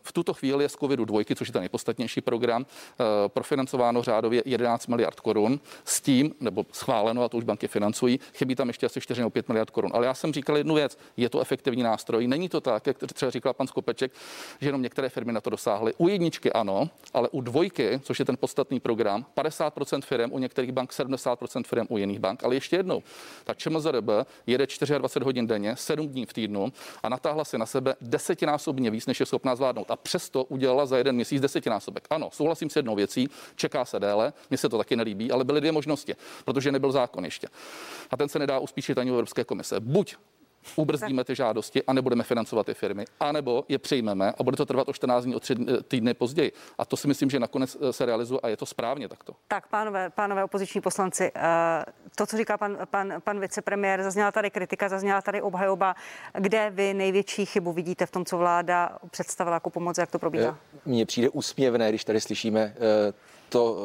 v tuto chvíli je z covidu dvojky, což je ten nejpodstatnější program, eh, profinancováno řádově 11 miliard korun s tím, nebo schváleno, a to už banky financují, chybí tam ještě asi 4 nebo 5 miliard korun. Ale já jsem říkal jednu věc. Je to efektivní nástroj. Není to tak, jak třeba říkal pan Skopeček, že jenom některé firmy na to dosáhly. U jedničky ano, ale u dvojky, což je ten podstatný program, 50% firm, u některých bank 70% firm, u jiných bank. Ale ještě jednou, ta ČMZRB jede 24 hodin denně, 7 dní v týdnu a natáhla si na sebe desetinásobně víc, než je schopná zvládnout. A přesto udělala za jeden měsíc desetinásobek. Ano, souhlasím s jednou věcí, čeká se déle, mně se to taky nelíbí, ale byly dvě možnosti, protože nebyl zákon ještě. A ten se nedá uspíšit ani Evropské komise. Buď ubrzdíme ty žádosti a nebudeme financovat ty firmy, anebo je přijmeme a bude to trvat o 14 dní, o 3 týdny později. A to si myslím, že nakonec eh, se realizuje a je to správně takto. Tak, pánové, pánové opoziční poslanci, eh, to, co říká pan, pan, pan vicepremiér, zazněla tady kritika, zazněla tady obhajoba. Kde vy největší chybu vidíte v tom, co vláda představila jako pomoc, jak to probíhá? Eh, mně přijde úsměvné, když tady slyšíme to,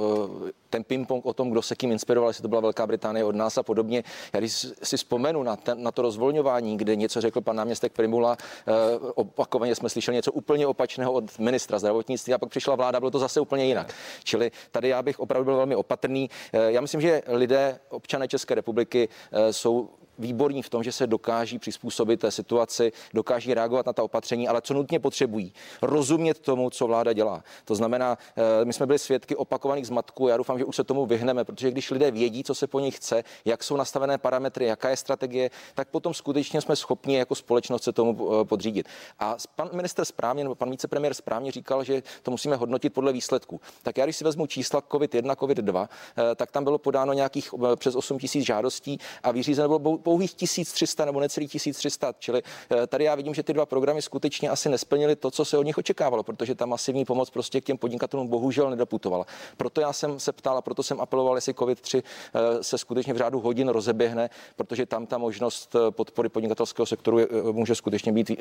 eh, ten ping-pong o tom, kdo se kým inspiroval, jestli to byla Velká Británie od nás a podobně. Já když si vzpomenu na, ten, na to rozvolňování, kde něco řekl pan náměstek Primula, eh, opakovaně jsme slyšeli něco úplně opačného od ministra zdravotnictví a pak přišla vláda, bylo to zase úplně jinak. Čili tady já bych opravdu byl velmi opatrný. Eh, já myslím, že lidé, občané České republiky jsou výborní v tom, že se dokáží přizpůsobit té situaci, dokáží reagovat na ta opatření, ale co nutně potřebují, rozumět tomu, co vláda dělá. To znamená, eh, my jsme byli svědky opakovaných zmatků, já doufám, že už se tomu vyhneme, protože když lidé vědí, co se po nich chce, jak jsou nastavené parametry, jaká je strategie, tak potom skutečně jsme schopni jako společnost se tomu eh, podřídit. A pan minister správně, nebo pan vicepremiér správně říkal, že to musíme hodnotit podle výsledků. Tak já, když si vezmu čísla COVID-1, COVID-2, eh, tak tam bylo podáno nějakých přes 8 tisíc žádostí a vyřízeno bylo pouhých 1300 nebo necelý 1300. Čili eh, tady já vidím, že ty dva programy skutečně asi nesplnily to, co se od nich očekávalo, protože ta masivní pomoc prostě k těm podnikatelům bohužel nedoputovala. Proto já jsem se ptal a proto jsem apeloval, jestli COVID-3 eh, se skutečně v řádu hodin rozeběhne, protože tam ta možnost eh, podpory podnikatelského sektoru může skutečně být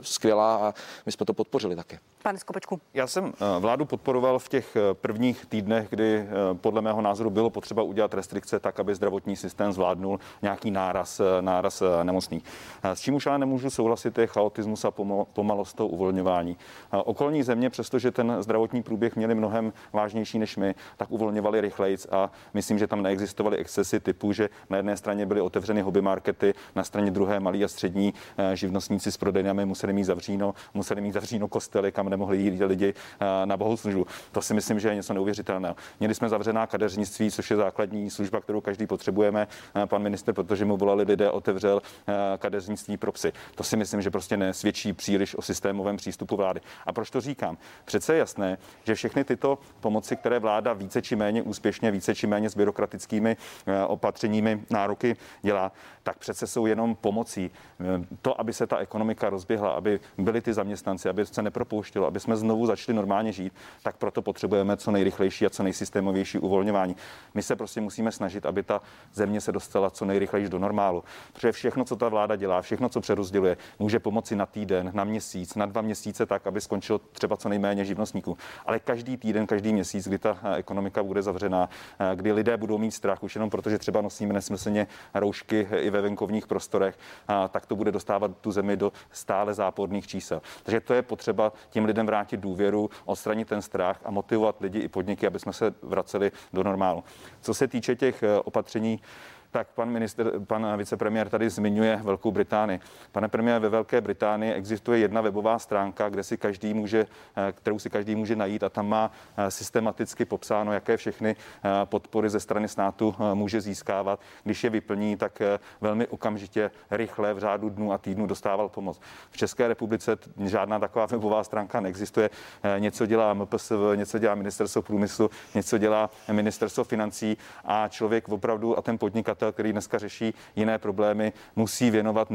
skvělá a my jsme to podpořili také. Pane Skopečku. Já jsem vládu podporoval v těch prvních týdnech, kdy podle mého názoru bylo potřeba udělat restrikce tak, aby zdravotní systém zvládnul nějaký náraz náraz eh, nemocných. Eh, s čím už ale nemůžu souhlasit je chaotismus a pomalost toho uvolňování. Eh, okolní země, přestože ten zdravotní průběh měli mnohem vážnější než my, tak uvolňovali rychleji a myslím, že tam neexistovaly excesy typu, že na jedné straně byly otevřeny hobby markety, na straně druhé malí a střední živnostníci s prodejnami museli mít zavříno, museli mít zavříno kostely, kam nemohli jít lidi na bohoslužbu. To si myslím, že je něco neuvěřitelného. Měli jsme zavřená kadeřnictví, což je základní služba, kterou každý potřebujeme. Pan minister, protože mu volali lidé otevřel eh, kadeřnictví pro psy. To si myslím, že prostě nesvědčí příliš o systémovém přístupu vlády. A proč to říkám? Přece je jasné, že všechny tyto pomoci, které vláda více či méně úspěšně, více či méně s byrokratickými eh, opatřeními nároky dělá, tak přece jsou jenom pomocí. Eh, to, aby se ta ekonomika rozběhla, aby byli ty zaměstnanci, aby se nepropouštělo, aby jsme znovu začali normálně žít, tak proto potřebujeme co nejrychlejší a co nejsystémovější uvolňování. My se prostě musíme snažit, aby ta země se dostala co nejrychleji do normálu. Protože všechno, co ta vláda dělá, všechno, co přerozděluje, může pomoci na týden, na měsíc, na dva měsíce tak, aby skončilo třeba co nejméně živnostníků. Ale každý týden, každý měsíc, kdy ta eh, ekonomika bude zavřená, eh, kdy lidé budou mít strach už jenom protože třeba nosíme nesmyslně roušky eh, i ve venkovních prostorech, tak to bude dostávat tu zemi do stále záporných čísel. Takže to je potřeba těm lidem vrátit důvěru, odstranit ten strach a motivovat lidi i podniky, aby jsme se vraceli do normálu. Co se týče těch opatření, tak pan minister, pan vicepremiér tady zmiňuje Velkou Británii. Pane premiér, ve Velké Británii existuje jedna webová stránka, kde si každý může, eh, kterou si každý může najít a tam má eh, systematicky popsáno, jaké všechny eh, podpory ze strany státu může získávat. Když je vyplní, tak velmi okamžitě, rychle v řádu dnů a týdnů dostával pomoc. V České republice žádná taková webová stránka neexistuje. Něco dělá MPSV, něco dělá ministerstvo průmyslu, něco dělá ministerstvo financí a člověk opravdu a ten podnikatel podnikatel, který dneska řeší jiné problémy, musí věnovat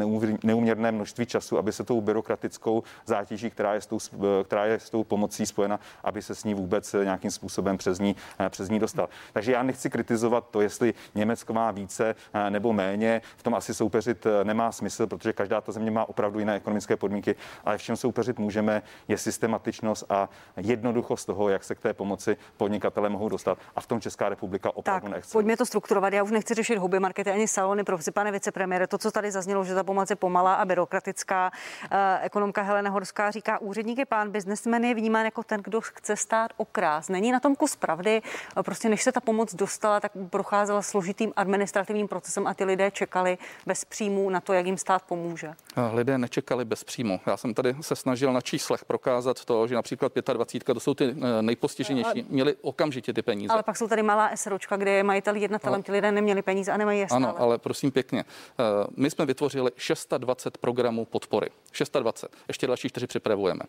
neuměrné množství času, aby se tou byrokratickou zátěží, která je s tou, která je s tou pomocí spojena, aby se s ní vůbec nějakým způsobem přes ní, přes ní dostal. Takže já nechci kritizovat to, jestli Německo má více eh, nebo méně. V tom asi soupeřit eh, nemá smysl, protože každá ta země má opravdu jiné ekonomické podmínky, ale v čem soupeřit můžeme, je systematičnost a jednoduchost toho, jak se k té pomoci podnikatele mohou dostat. A v tom Česká republika opravdu tak, nechce. Pojďme to strukturovat. Já už nechci řešit hobby hobby markety ani salony. Prostě, pane vicepremiére, to, co tady zaznělo, že ta pomoc je pomalá a byrokratická. Eh, ekonomka Helena Horská říká, úředník je pán, biznesmen je vnímán jako ten, kdo chce stát okrás. Není na tom kus pravdy. Eh, prostě než se ta pomoc dostala, tak procházela složitým administrativním procesem a ty lidé čekali bez příjmu na to, jak jim stát pomůže. Eh, lidé nečekali bez příjmu. Já jsem tady se snažil na číslech prokázat to, že například 25, to jsou ty nejpostiženější, měli okamžitě ty peníze. Ale pak jsou tady malá SROčka, kde je majitel jednatelem, ti lidé neměli peníze a nemají stále. Ano, ale prosím pěkně, eh, my jsme vytvořili 620 programů podpory. 620. Ještě další čtyři připravujeme.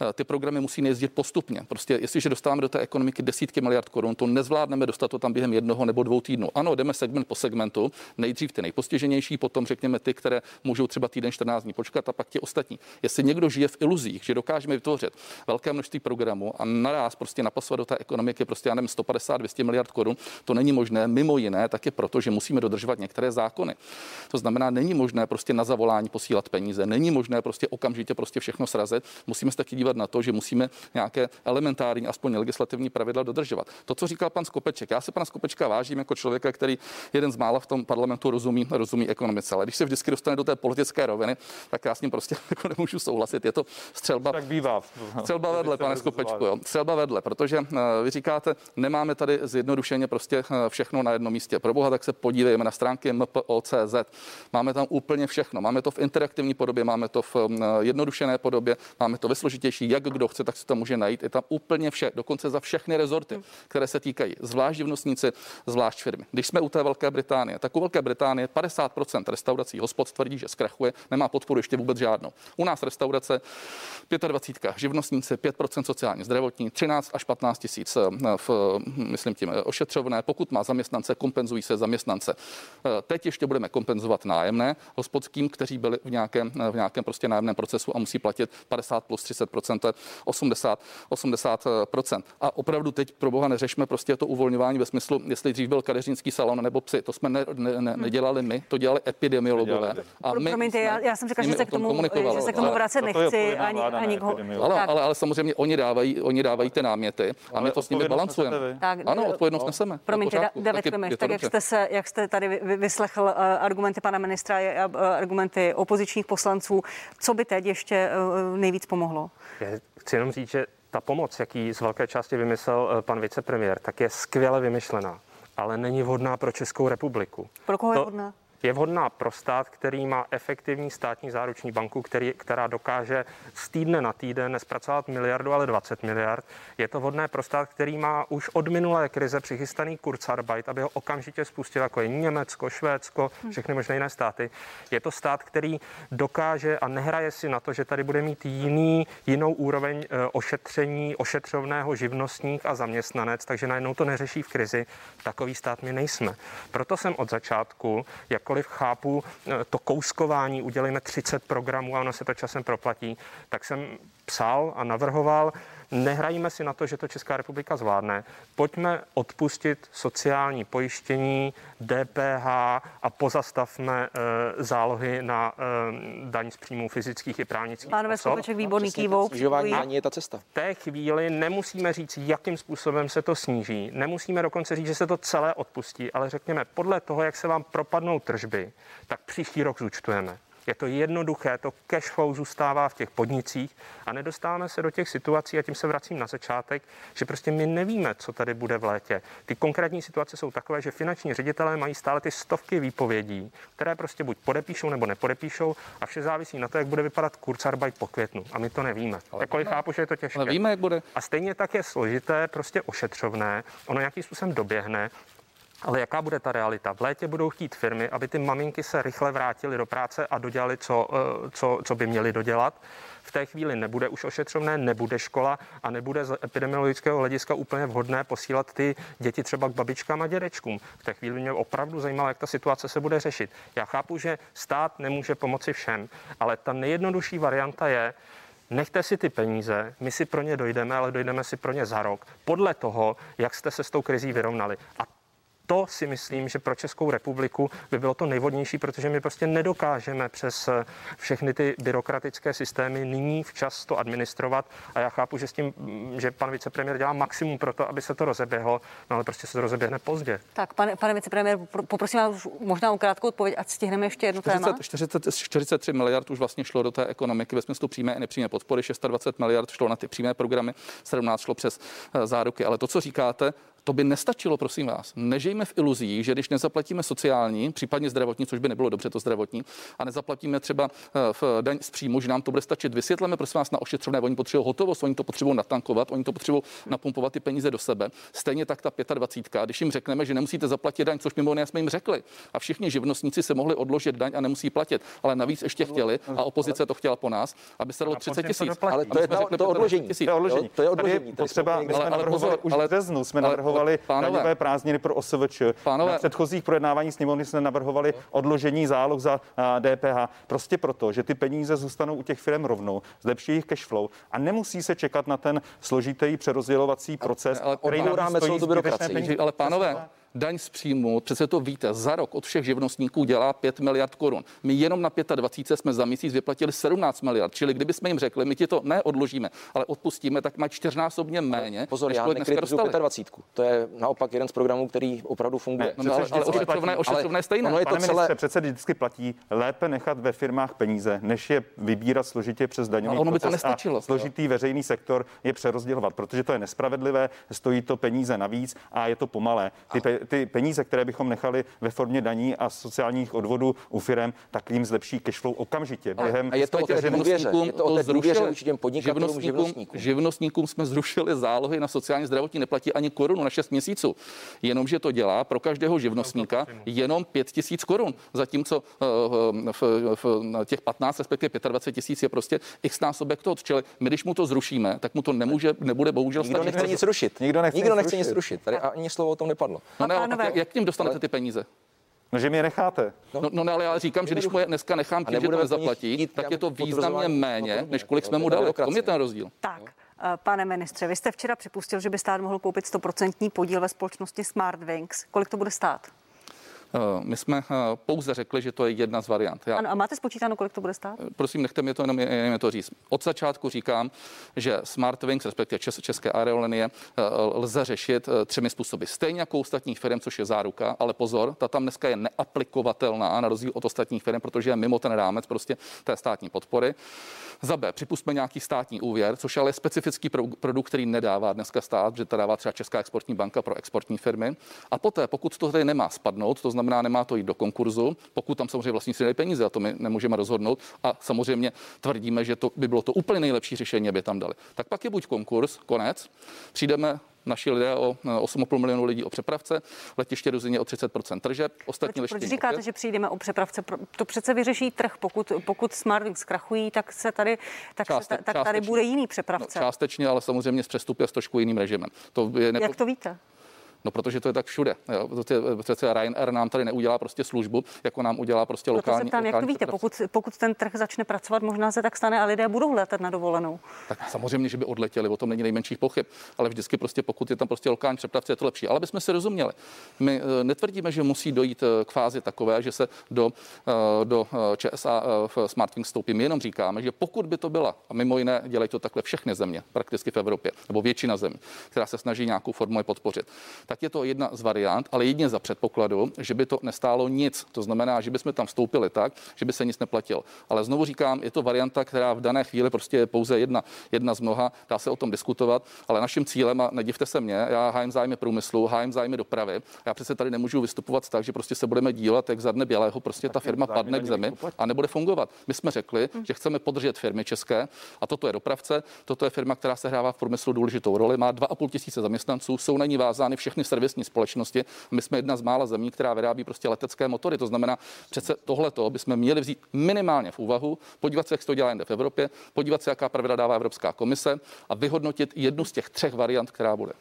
Eh, ty programy musí jezdit postupně. Prostě jestliže dostáváme do té ekonomiky desítky miliard korun, to nezvládneme dostat to tam během jednoho nebo dvou týdnů. Ano, jdeme segment po segmentu, nejdřív ty nejpostiženější, potom řekněme ty, které můžou třeba týden 14 dní počkat a pak ti ostatní. Jestli někdo žije v iluzích, že dokážeme vytvořit velké množství programů a naraz prostě napasovat do té ekonomiky prostě já nevím 150-200 miliard korun, to není možné. Mimo jiné taky proto, že musíme dodržovat některé zákony. To znamená, není možné prostě na zavolání posílat peníze, není možné prostě okamžitě prostě všechno srazit. Musíme se taky dívat na to, že musíme nějaké elementární, aspoň legislativní pravidla dodržovat. To, co říkal pan Skopeček, já se pana Skopečka vážím jako člověka, který jeden z mála v tom parlamentu rozumí, rozumí ekonomice, ale když se vždycky dostane do té politické roviny, tak já s ním prostě jako nemůžu souhlasit. Je to střelba. Tak bývá. Střelba vedle, pane Skopečku, jo. Střelba vedle, protože uh, vy říkáte, nemáme tady zjednodušeně prostě uh, všechno na jednom místě. Pro boha, tak se podívejme na stránky mpo.cz. Máme tam úplně všechno. Máme to v interaktivní podobě, máme to v mm, jednodušené podobě, máme to ve složitější. Jak kdo chce, tak si to může najít. Je tam úplně vše, dokonce za všechny rezorty, které se týkají zvlášť živnostníci, zvlášť firmy. Když jsme u té Velké Británie, tak u Velké Británie 50% restaurací hospod tvrdí, že zkrachuje, nemá podporu ještě vůbec žádnou. U nás restaurace 25 živnostníci, 5% sociálně zdravotní, 13 až 15 tisíc eh, v, myslím tím, ošetřovné. Pokud má zaměstnance, kompenzují se zaměstnance. Eh, teď ještě budeme kompenzovat nájemné hospodským, kteří byli v nějakém, v nějakém prostě nájemném procesu a musí platit 50 plus 30% 80, 80% A opravdu teď pro boha neřešme prostě to uvolňování ve smyslu, jestli dřív byl kadeřínský salon nebo psy. To jsme ne, ne, ne, nedělali my, to dělali epidemiologové. A my Promiňte, já, já jsem řekla, že se k tomu, že se k tomu vracet nechci. Ani, ani ale, ale, ale, samozřejmě oni dávají, oni dávají ty náměty a my to s nimi balancujeme. Tak, ano, odpovědnost neseme. Promiňte, David Klimeš, tak jak jste, se, jak jste tady vyslechl uh, argumenty pana ministra a uh, argumenty opozičních poslanců, co by teď ještě uh, nejvíc pomohlo? Já chci jenom říct, že ta pomoc, jaký z velké části vymyslel pan vicepremiér, tak je skvěle vymyšlená, ale není vhodná pro Českou republiku. Pro koho to, je vhodná? Je vhodná pro stát, který má efektivní státní záruční banku, který, která dokáže z týdne na týden nespracovat miliardu, ale 20 miliard. Je to vhodné pro stát, který má už od minulé krize přichystaný Kurzarbeit, aby ho okamžitě spustil, jako je Německo, Švédsko, hm. všechny možné jiné státy. Je to stát, který dokáže a nehraje si na to, že tady bude mít jiný, jinou úroveň eh, ošetření, ošetřovného živnostník a zaměstnanec, takže najednou to neřeší v krizi. Takový stát my nejsme. Proto jsem od začátku, jak jakkoliv chápu eh, to kouskování, udělejme 30 programů a ono se to časem proplatí, tak jsem psal a navrhoval, Nehrajíme si na to, že to Česká republika zvládne. Pojďme odpustit sociální pojištění, DPH a pozastavme e, zálohy na e, daň z příjmů fyzických i právnických Pánové osob. výborný kývou. Snižování je ta cesta. V té chvíli nemusíme říct, jakým způsobem se to sníží. Nemusíme dokonce říct, že se to celé odpustí, ale řekněme, podle toho, jak se vám propadnou tržby, tak příští rok zúčtujeme. Je to jednoduché, to cash flow zůstává v těch podnicích a nedostáváme se do těch situací, a tím se vracím na začátek, že prostě my nevíme, co tady bude v létě. Ty konkrétní situace jsou takové, že finanční ředitelé mají stále ty stovky výpovědí, které prostě buď podepíšou nebo nepodepíšou a vše závisí na to, jak bude vypadat Kurzarbeit po květnu. A my to nevíme. Jakkoliv chápu, že je to těžké. Ale víme, jak bude. A stejně tak je složité, prostě ošetřovné. Ono nějakým způsobem doběhne ale jaká bude ta realita? V létě budou chtít firmy, aby ty maminky se rychle vrátily do práce a dodělali, co, eh, co, co by měli dodělat. V té chvíli nebude už ošetřovné, nebude škola a nebude z epidemiologického hlediska úplně vhodné posílat ty děti třeba k babičkám a dědečkům. V té chvíli mě opravdu zajímalo, jak ta situace se bude řešit. Já chápu, že stát nemůže pomoci všem, ale ta nejjednodušší varianta je, Nechte si ty peníze, my si pro ně dojdeme, ale dojdeme si pro ně za rok, podle toho, jak jste se s tou krizí vyrovnali. A to si myslím, že pro Českou republiku by bylo to nejvodnější, protože my prostě nedokážeme přes eh, všechny ty byrokratické systémy nyní včas to administrovat. A já chápu, že s tím, mm, že pan vicepremiér dělá maximum pro to, aby se to rozeběhlo, no ale prostě se to rozeběhne pozdě. Tak, pane, pane vicepremiér, poprosím vás možná o krátkou odpověď, ať stihneme ještě jednu 40, téma. 40, 43 miliard už vlastně šlo do té ekonomiky ve smyslu přímé i nepřímé podpory, 26 miliard šlo na ty přímé programy, 17 šlo přes eh, záruky. Ale to, co říkáte, to by nestačilo, prosím vás. Nežijme v iluzích, že když nezaplatíme sociální, případně zdravotní, což by nebylo dobře to zdravotní, a nezaplatíme třeba eh, v daň z příjmu, že nám to bude stačit. Vysvětleme, prosím vás, na ošetřovné. Oni potřebují hotovost, oni to potřebují natankovat, oni to potřebují napumpovat ty peníze do sebe. Stejně tak ta 25. Když jim řekneme, že nemusíte zaplatit daň, což mimo jiné jsme jim řekli, a všichni živnostníci se mohli odložit daň a nemusí platit, ale navíc ještě chtěli a opozice to chtěla po nás, aby se dalo 30 tisíc. Ale to je to, to odložení. To je odložení. To je odložení. Potřeba, my jsme Ale- ale navrhovali pozor, už ale- v březnu, jsme ale- navrhovali pánové. daňové prázdniny pro OSVČ. Pánové. Na předchozích projednávání sněmovny jsme navrhovali odložení záloh za DPH. Prostě proto, že ty peníze zůstanou u těch firm rovnou, zlepší jejich cash flow a nemusí se čekat na ten složitý přerozdělovací proces, ale který navíc odbouráme stojí celou tu byrokracii. peníze. Ale pánové, daň z příjmu, přece to víte, za rok od všech živnostníků dělá 5 miliard korun. My jenom na 25 jsme za měsíc vyplatili 17 miliard. Čili kdyby jsme jim řekli, my ti to neodložíme, ale odpustíme, tak mají čtyřnásobně méně. Pozor, než já nekritizuju dostali. 25. To je naopak jeden z programů, který opravdu funguje. Ne, No, ale, ale ošetřovné, ošetřovné stejné. ono je to Pane celé- ministře, přece vždycky platí lépe nechat ve firmách peníze, než je vybírat složitě přes daňový Ale ono by to nestačilo. a složitý veřejný sektor je přerozdělovat, protože to je nespravedlivé, stojí to peníze navíc a je to pomalé. Ty, ty peníze, které bychom nechali ve formě daní a sociálních odvodů u firm, tak jim zlepší cashflow okamžitě. Během a je to o té důvěře. Je to o té důvěře vůči těm podnikatelům, živnostníkům, živnostníkům. živnostníkům jsme zrušili zálohy na sociální zdravotní, neplatí ani korunu na 6 měsíců. Jenomže to dělá pro každého živnostníka jenom 5 tisíc korun, zatímco eh, v, v, na těch 15, respektive 25 tisíc je prostě x násobek toho. Čili my, když mu to zrušíme, tak mu to nemůže, nebude bohužel Nikdo stačit. nechce nic rušit. Nikdo nechce Nikdo nic nechce rušit. nic rušit. Tady ani slovo o tom nepadlo. No ne, ale Pánové. jak, jak k ním dostanete ty peníze? No, že mi je necháte. No, no ne, ale já říkám, že když mu je dneska nechám tím, že to nezaplatí, chtít tak je to významně méně, než kolik Jo, jsme to mu dali. Tom je ten rozdíl. Tak, eh, pane ministře, vy jste včera připustil, že by stát mohl koupit 100% podíl ve společnosti Smartwings. Kolik to bude stát? Eh, My jsme eh, pouze řekli, že to je jedna z variant. Já Ano, a máte spočítáno, kolik to bude stát? prosím, nechte mi to jenom, jenom to říct. Od začátku říkám, že Smartwings, respektive čes, české aerolinie, eh, lze řešit eh, třemi způsoby. Stejně jako u ostatních firm, což je záruka, ale pozor, ta tam dneska je neaplikovatelná na rozdíl od ostatních firm, protože je mimo ten rámec prostě té státní podpory. Za B, připustme nějaký státní úvěr, což ale je specifický pro, produkt, který nedává dneska stát, že to dává třeba Česká exportní banka pro exportní firmy. A poté, pokud to tady nemá spadnout, to znamená, nemá to jít do konkurzu, pokud tam samozřejmě vlastníci nedají peníze, a to my nemůžeme rozhodnout, a samozřejmě tvrdíme, že to by bylo to úplně nejlepší řešení, aby tam dali. Tak pak je buď konkurs, konec, přijdeme naši lidé o eh, 8,5 milionu lidí o přepravce, letiště Ruzině o 30% tržeb, ostatní Proč, proč říkáte, že přijdeme o přepravce? To přece vyřeší trh. Pokud, pokud Smartwings krachují, tak se tady, tak se, Částe- ta- tak tady bude jiný No, přepravce. částečně, ale samozřejmě s přestupy a s trošku jiným režimem. To je nepo... Jak to víte? No, protože to je tak všude. Jo. Je, přece Ryanair nám tady neudělá prostě službu, jako nám udělá prostě Proto se lokální. ptám, jak to lokální víte? Pokud, pokud ten trh začne pracovat, možná se tak stane a lidé budou letat na dovolenou. Tak samozřejmě, že by odletěli, o tom není nejmenších pochyb, ale vždycky prostě, pokud je tam prostě lokální přepravce, je to lepší. Ale bychom si rozuměli. My eh, netvrdíme, že musí dojít eh, k fázi takové, že se do, eh, do eh, ČSA eh, v Smartwings vstoupí. My jenom říkáme, že pokud by to byla, a mimo jiné dělají to takhle všechny země, prakticky v Evropě, nebo většina zemí, která se snaží nějakou formu je podpořit, tak je to jedna z variant, ale jedině za předpokladu, že by to nestálo nic. To znamená, že bychom tam vstoupili tak, že by se nic neplatilo. Ale znovu říkám, je to varianta, která v dané chvíli prostě je pouze jedna, jedna z mnoha, dá se o tom diskutovat, ale naším cílem, a nedivte se mě, já hájím zájmy průmyslu, hájím zájmy dopravy. Já přece tady nemůžu vystupovat tak, že prostě se budeme dívat, jak za dne bělého prostě ta firma padne k zemi a nebude fungovat. My jsme řekli, že chceme podržet firmy české a toto je dopravce, toto je firma, která se hrává v průmyslu důležitou roli, má 2,5 tisíce zaměstnanců, jsou na ní vázány všechny servisní společnosti. My jsme jedna z mála zemí, která vyrábí prostě letecké motory. To znamená, přece tohleto bychom měli vzít minimálně v úvahu, podívat se, jak to dělá jinde v Evropě, podívat se, jaká pravidla dává Evropská komise a vyhodnotit jednu z těch třech variant, která bude.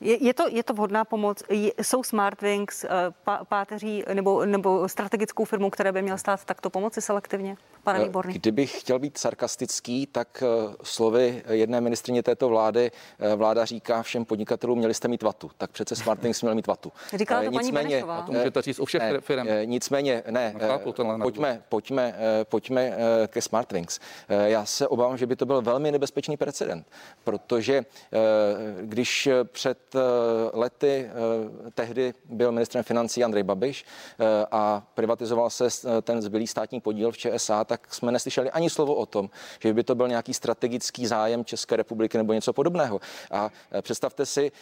Je, je, to, je to vhodná pomoc? Je, jsou Smartwings eh, páteří nebo, nebo strategickou firmou, které by měl stát takto pomoci selektivně? Pane eh, Výborný. Kdybych chtěl být sarkastický, tak eh, slovy jedné ministrině této vlády, vláda říká všem podnikatelům, měli jste mít vatu. Tak přece Smartwings měl mít vatu. Říkala to nicméně, paní to můžete říct u všech ne, firm. Nicméně, ne, pojďme, pojďme, pojďme ke Smartwings. Já se obávám, že by to byl velmi nebezpečný precedent, protože když před lety tehdy byl ministrem financí Andrej Babiš a privatizoval se ten zbylý státní podíl v ČSA, tak jsme neslyšeli ani slovo o tom, že by to byl nějaký strategický zájem České republiky nebo něco podobného. A představte si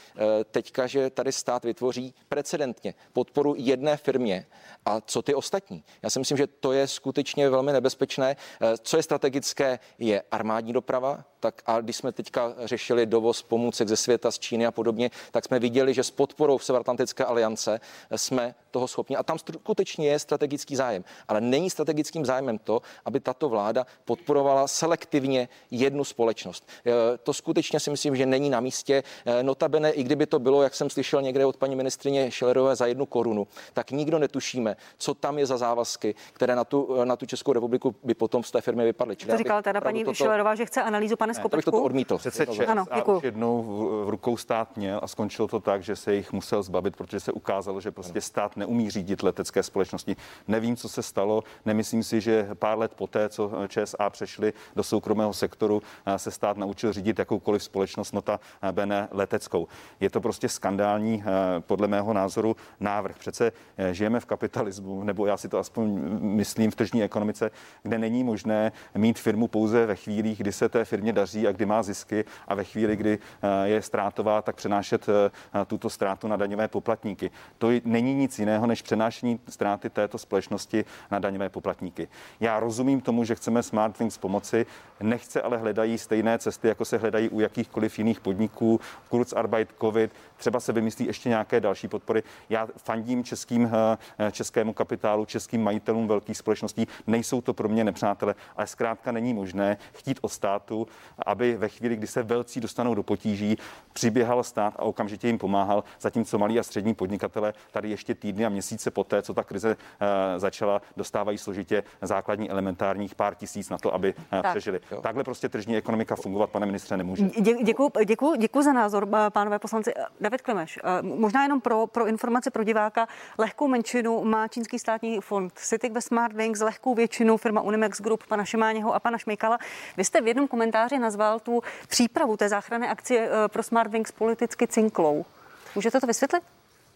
teďka, že tady stát vytvoří precedentně podporu jedné firmě a co ty ostatní. Já si myslím, že to je skutečně velmi nebezpečné. Co je strategické, je armádní doprava, tak a když jsme teďka řešili dovoz pomůcek ze světa, z Číny a podobně, tak jsme viděli, že s podporou Severoatlantické aliance jsme toho schopni. A tam skutečně je strategický zájem. Ale není strategickým zájmem to, aby tato vláda podporovala selektivně jednu společnost. E, to skutečně si myslím, že není na místě. E, notabene, i kdyby to bylo, jak jsem slyšel někde od paní ministrině Šelerové, za jednu korunu, tak nikdo netušíme, co tam je za závazky, které na tu, na tu Českou republiku by potom z té firmy vypadly. To říkala teda paní toto... Šelerová, že chce analýzu pane Skopečku. to odmítl. Přece Čes ano, a už jednou v, v rukou stát měl a skončilo to tak, že se jich musel zbavit, protože se ukázalo, že prostě stát neumí řídit letecké společnosti. Nevím, co se stalo. Nemyslím si, že pár let poté, co ČSA přešli do soukromého sektoru, se stát naučil řídit jakoukoliv společnost, nota bene leteckou. Je to prostě skandální, podle mého názoru, návrh. Přece eh, žijeme v kapitalismu, nebo já si to aspoň myslím v tržní ekonomice, kde není možné mít firmu pouze ve chvílích, kdy se té firmě daří a kdy má zisky a ve chvíli, kdy eh, je ztrátová, tak přenášet eh, tuto ztrátu na daňové poplatníky. To není nic jiného než přenášení ztráty této společnosti na daňové poplatníky. Já rozumím tomu, že chceme Smartwings pomoci, nechce ale hledají stejné cesty, jako se hledají u jakýchkoliv jiných podniků, Kurzarbeit, COVID, třeba se vymyslí ještě nějaké další podpory. Já fandím českým, eh, českému kapitálu, českým majitelům velkých společností. Nejsou to pro mě nepřátelé, ale zkrátka není možné chtít od státu, aby ve chvíli, kdy se velcí dostanou do potíží, přiběhal stát a okamžitě jim pomáhal, zatímco malí a střední podnikatele tady ještě týdny a měsíce poté, co ta krize uh, začala, dostávají složitě základní elementárních pár tisíc na to, aby uh, tak. přežili. Jo. Takhle prostě tržní ekonomika fungovat, pane ministře, nemůže. Dě, děkuji, děkuji, děkuji za názor, pánové poslanci. David Klimeš, možná jenom pro, pro informaci pro diváka, lehkou menšinu má čínský státní fond Citic ve Smartwings, lehkou většinu firma Unimex Group pana Šimáněho a pana Šmejkala. Vy jste v jednom komentáři nazval tu přípravu té záchranné akcie eh, pro Smartwings politicky cinklou. Můžete to vysvětlit?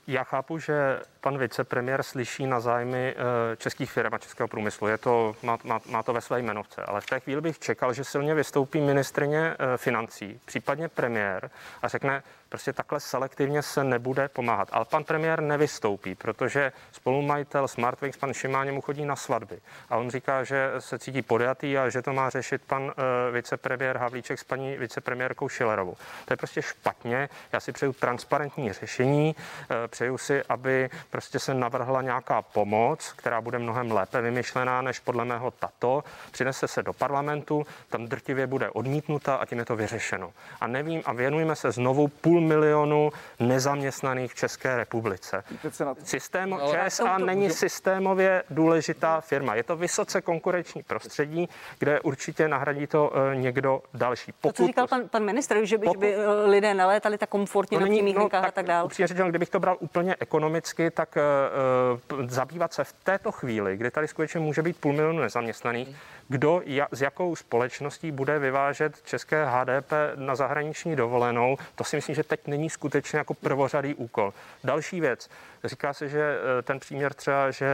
Já chápu, že pan vicepremiér slyší na zájmy eh, českých firm a českého průmyslu. Je to, má, má, má to ve své jmenovce. Ale v té chvíli bych čekal, že silně vystoupí ministrině eh, financí, případně premiér a řekne, Prostě takhle selektivně se nebude pomáhat. Ale pan premiér nevystoupí, protože spolumajitel Smartwings, pan Šimáně, mu chodí na svatby. A on říká, že se cítí podjatý a že to má řešit pan uh, vicepremiér Havlíček s paní vicepremiérkou Šilerovou. To je prostě špatně. Já si přeju transparentní řešení. Uh, přeju si, aby prostě se navrhla nějaká pomoc, která bude mnohem lépe vymyšlená než podle mého tato. Přinese se do parlamentu, tam drtivě bude odmítnuta a tím je to vyřešeno. A nevím, a věnujeme se znovu půl milionu nezaměstnaných v České republice. Systém, ČSA není systémově důležitá firma. Je to vysoce konkurenční prostředí, kde určitě nahradí to eh, někdo další. Pokud, to, co říkal pan, pan ministr, že by, pokud, že by eh, lidé nalétali tak komfortně na těch no, tak, a tak dále. Upřímně řečeno, kdybych to bral úplně ekonomicky, tak uh, zabývat se v této chvíli, kdy tady skutečně může být půl milionu nezaměstnaných, kdo ja, s jakou společností bude vyvážet české HDP na zahraniční dovolenou, to si myslím, že teď není skutečně jako prvořadý úkol. Další věc. Říká se, že eh, ten příměr třeba, že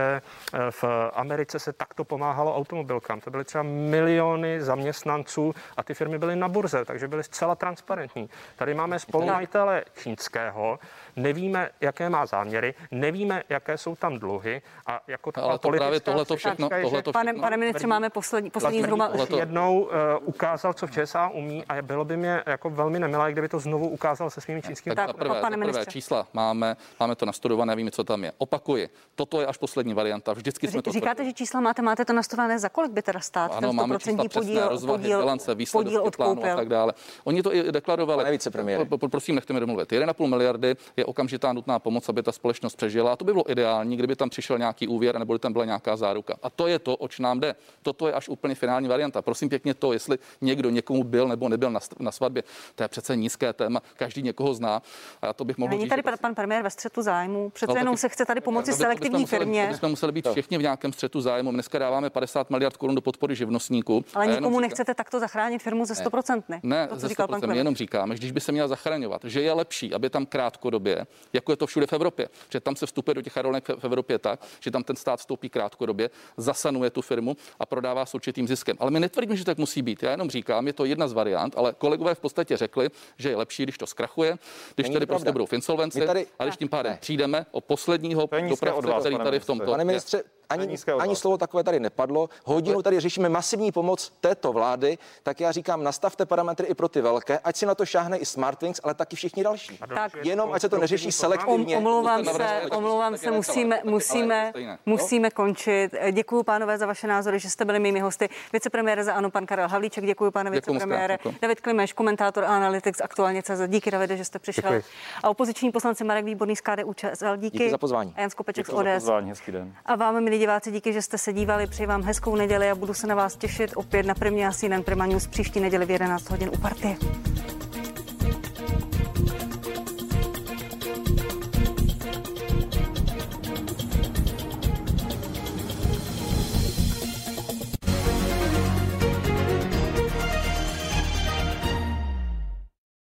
eh, v Americe se takto pomáhalo automobilkám. To byly třeba miliony zaměstnanců a ty firmy byly na burze, takže byly zcela transparentní. Tady máme spolumajitele čínského, nevíme, jaké má záměry, nevíme, jaké jsou tam dluhy a jako Ale to právě tohle to všechno, tohle Pane, pane ministře, máme poslední poslední, zhruba. to- jednou uh, ukázal, co v ČSA umí a bylo by mě jako velmi nemilé, kdyby to znovu ukázal se svými čínskými Tak, za prvé, pane prvé ministře. čísla máme, máme to nastudované, víme, co tam je. Opakuji, toto je až poslední varianta. Vždycky jsme to Říkáte, že čísla máte, máte to nastavené, za kolik by teda stát Ano, máme 100% čísla přesné, podíl, rozvahy, podíl, bilance, podíl výsledky plánu a tak dále. Oni to i deklarovali. Pane vicepremiére. Prosím, nechte mi domluvit. 1,5 miliardy je okamžitá nutná pomoc, aby ta společnost přežila. A to by bylo ideální, kdyby tam přišel nějaký úvěr nebo by tam byla nějaká záruka. A to je to, oč nám jde. Toto je až úplně finální varianta. Prosím pěkně to, jestli někdo někomu byl nebo nebyl na, na svatbě, to je přece nízké téma. Každý někoho zná. A já to bych mohl Není říct, tady pan, pan premiér ve střetu zájmu. Přece No, jenom se chce tady pomoci bychom selektivní museli, firmě, To bychom museli být všichni v nějakém střetu zájmu. My Dneska dáváme 50 miliard korun do podpory živnostníků. ale nikomu říkám- nechcete takto zachránit firmu ze 100%. Ne, ne, to, co ze říkal pan 100%, my Klemens. jenom říkáme, že když by se měla zachraňovat, že je lepší, aby tam krátkodobě, jako je to všude v Evropě, že tam se vstupuje do těch aerolinek v Evropě tak, že tam ten stát vstoupí krátkodobě, zasanuje tu firmu a prodává s určitým ziskem. Ale my netvrdíme, že tak musí být. Já jenom říkám, je to jedna z variant, ale kolegové v podstatě řekli, že je lepší, když to zkrachuje, když Není tady prostě pravda. budou v insolvenci, My tady- a když tím pádem Ne. přijdeme o posledního dopravce, vás, který tady v tomto Pane ministře, ani, ani slovo takové tady nepadlo. Hodinu tady řešíme masivní pomoc této vlády, tak já říkám, nastavte parametry i pro ty velké, ať si na to šáhne i Smartwings, ale taky všichni další. Tak. Jenom ať se to neřeší Om, selektivně. omlouvám Musíte se, omlouvám se, musíme, musíme, musíme končit. Děkuji pánové za vaše názory, že jste byli mými hosty. Vicepremiér za ANO, pan Karel Havlíček, děkuji pane vicepremiére. David Klimeš, komentátor a analytik z aktuálně CZ. Díky Davide, že jste přišel. Děkuji. A opoziční poslanci Marek Výborný z KDU ČSL, díky. Díky za pozvání. A Jan Skopeček z Děkuji za ODS. pozvání, hezký den. A vám, milí diváci, díky, že jste se dívali. Přeji vám hezkou neděli a budu se na vás těšit opět na první asi Prima News příští neděli v 11 hodin u partie.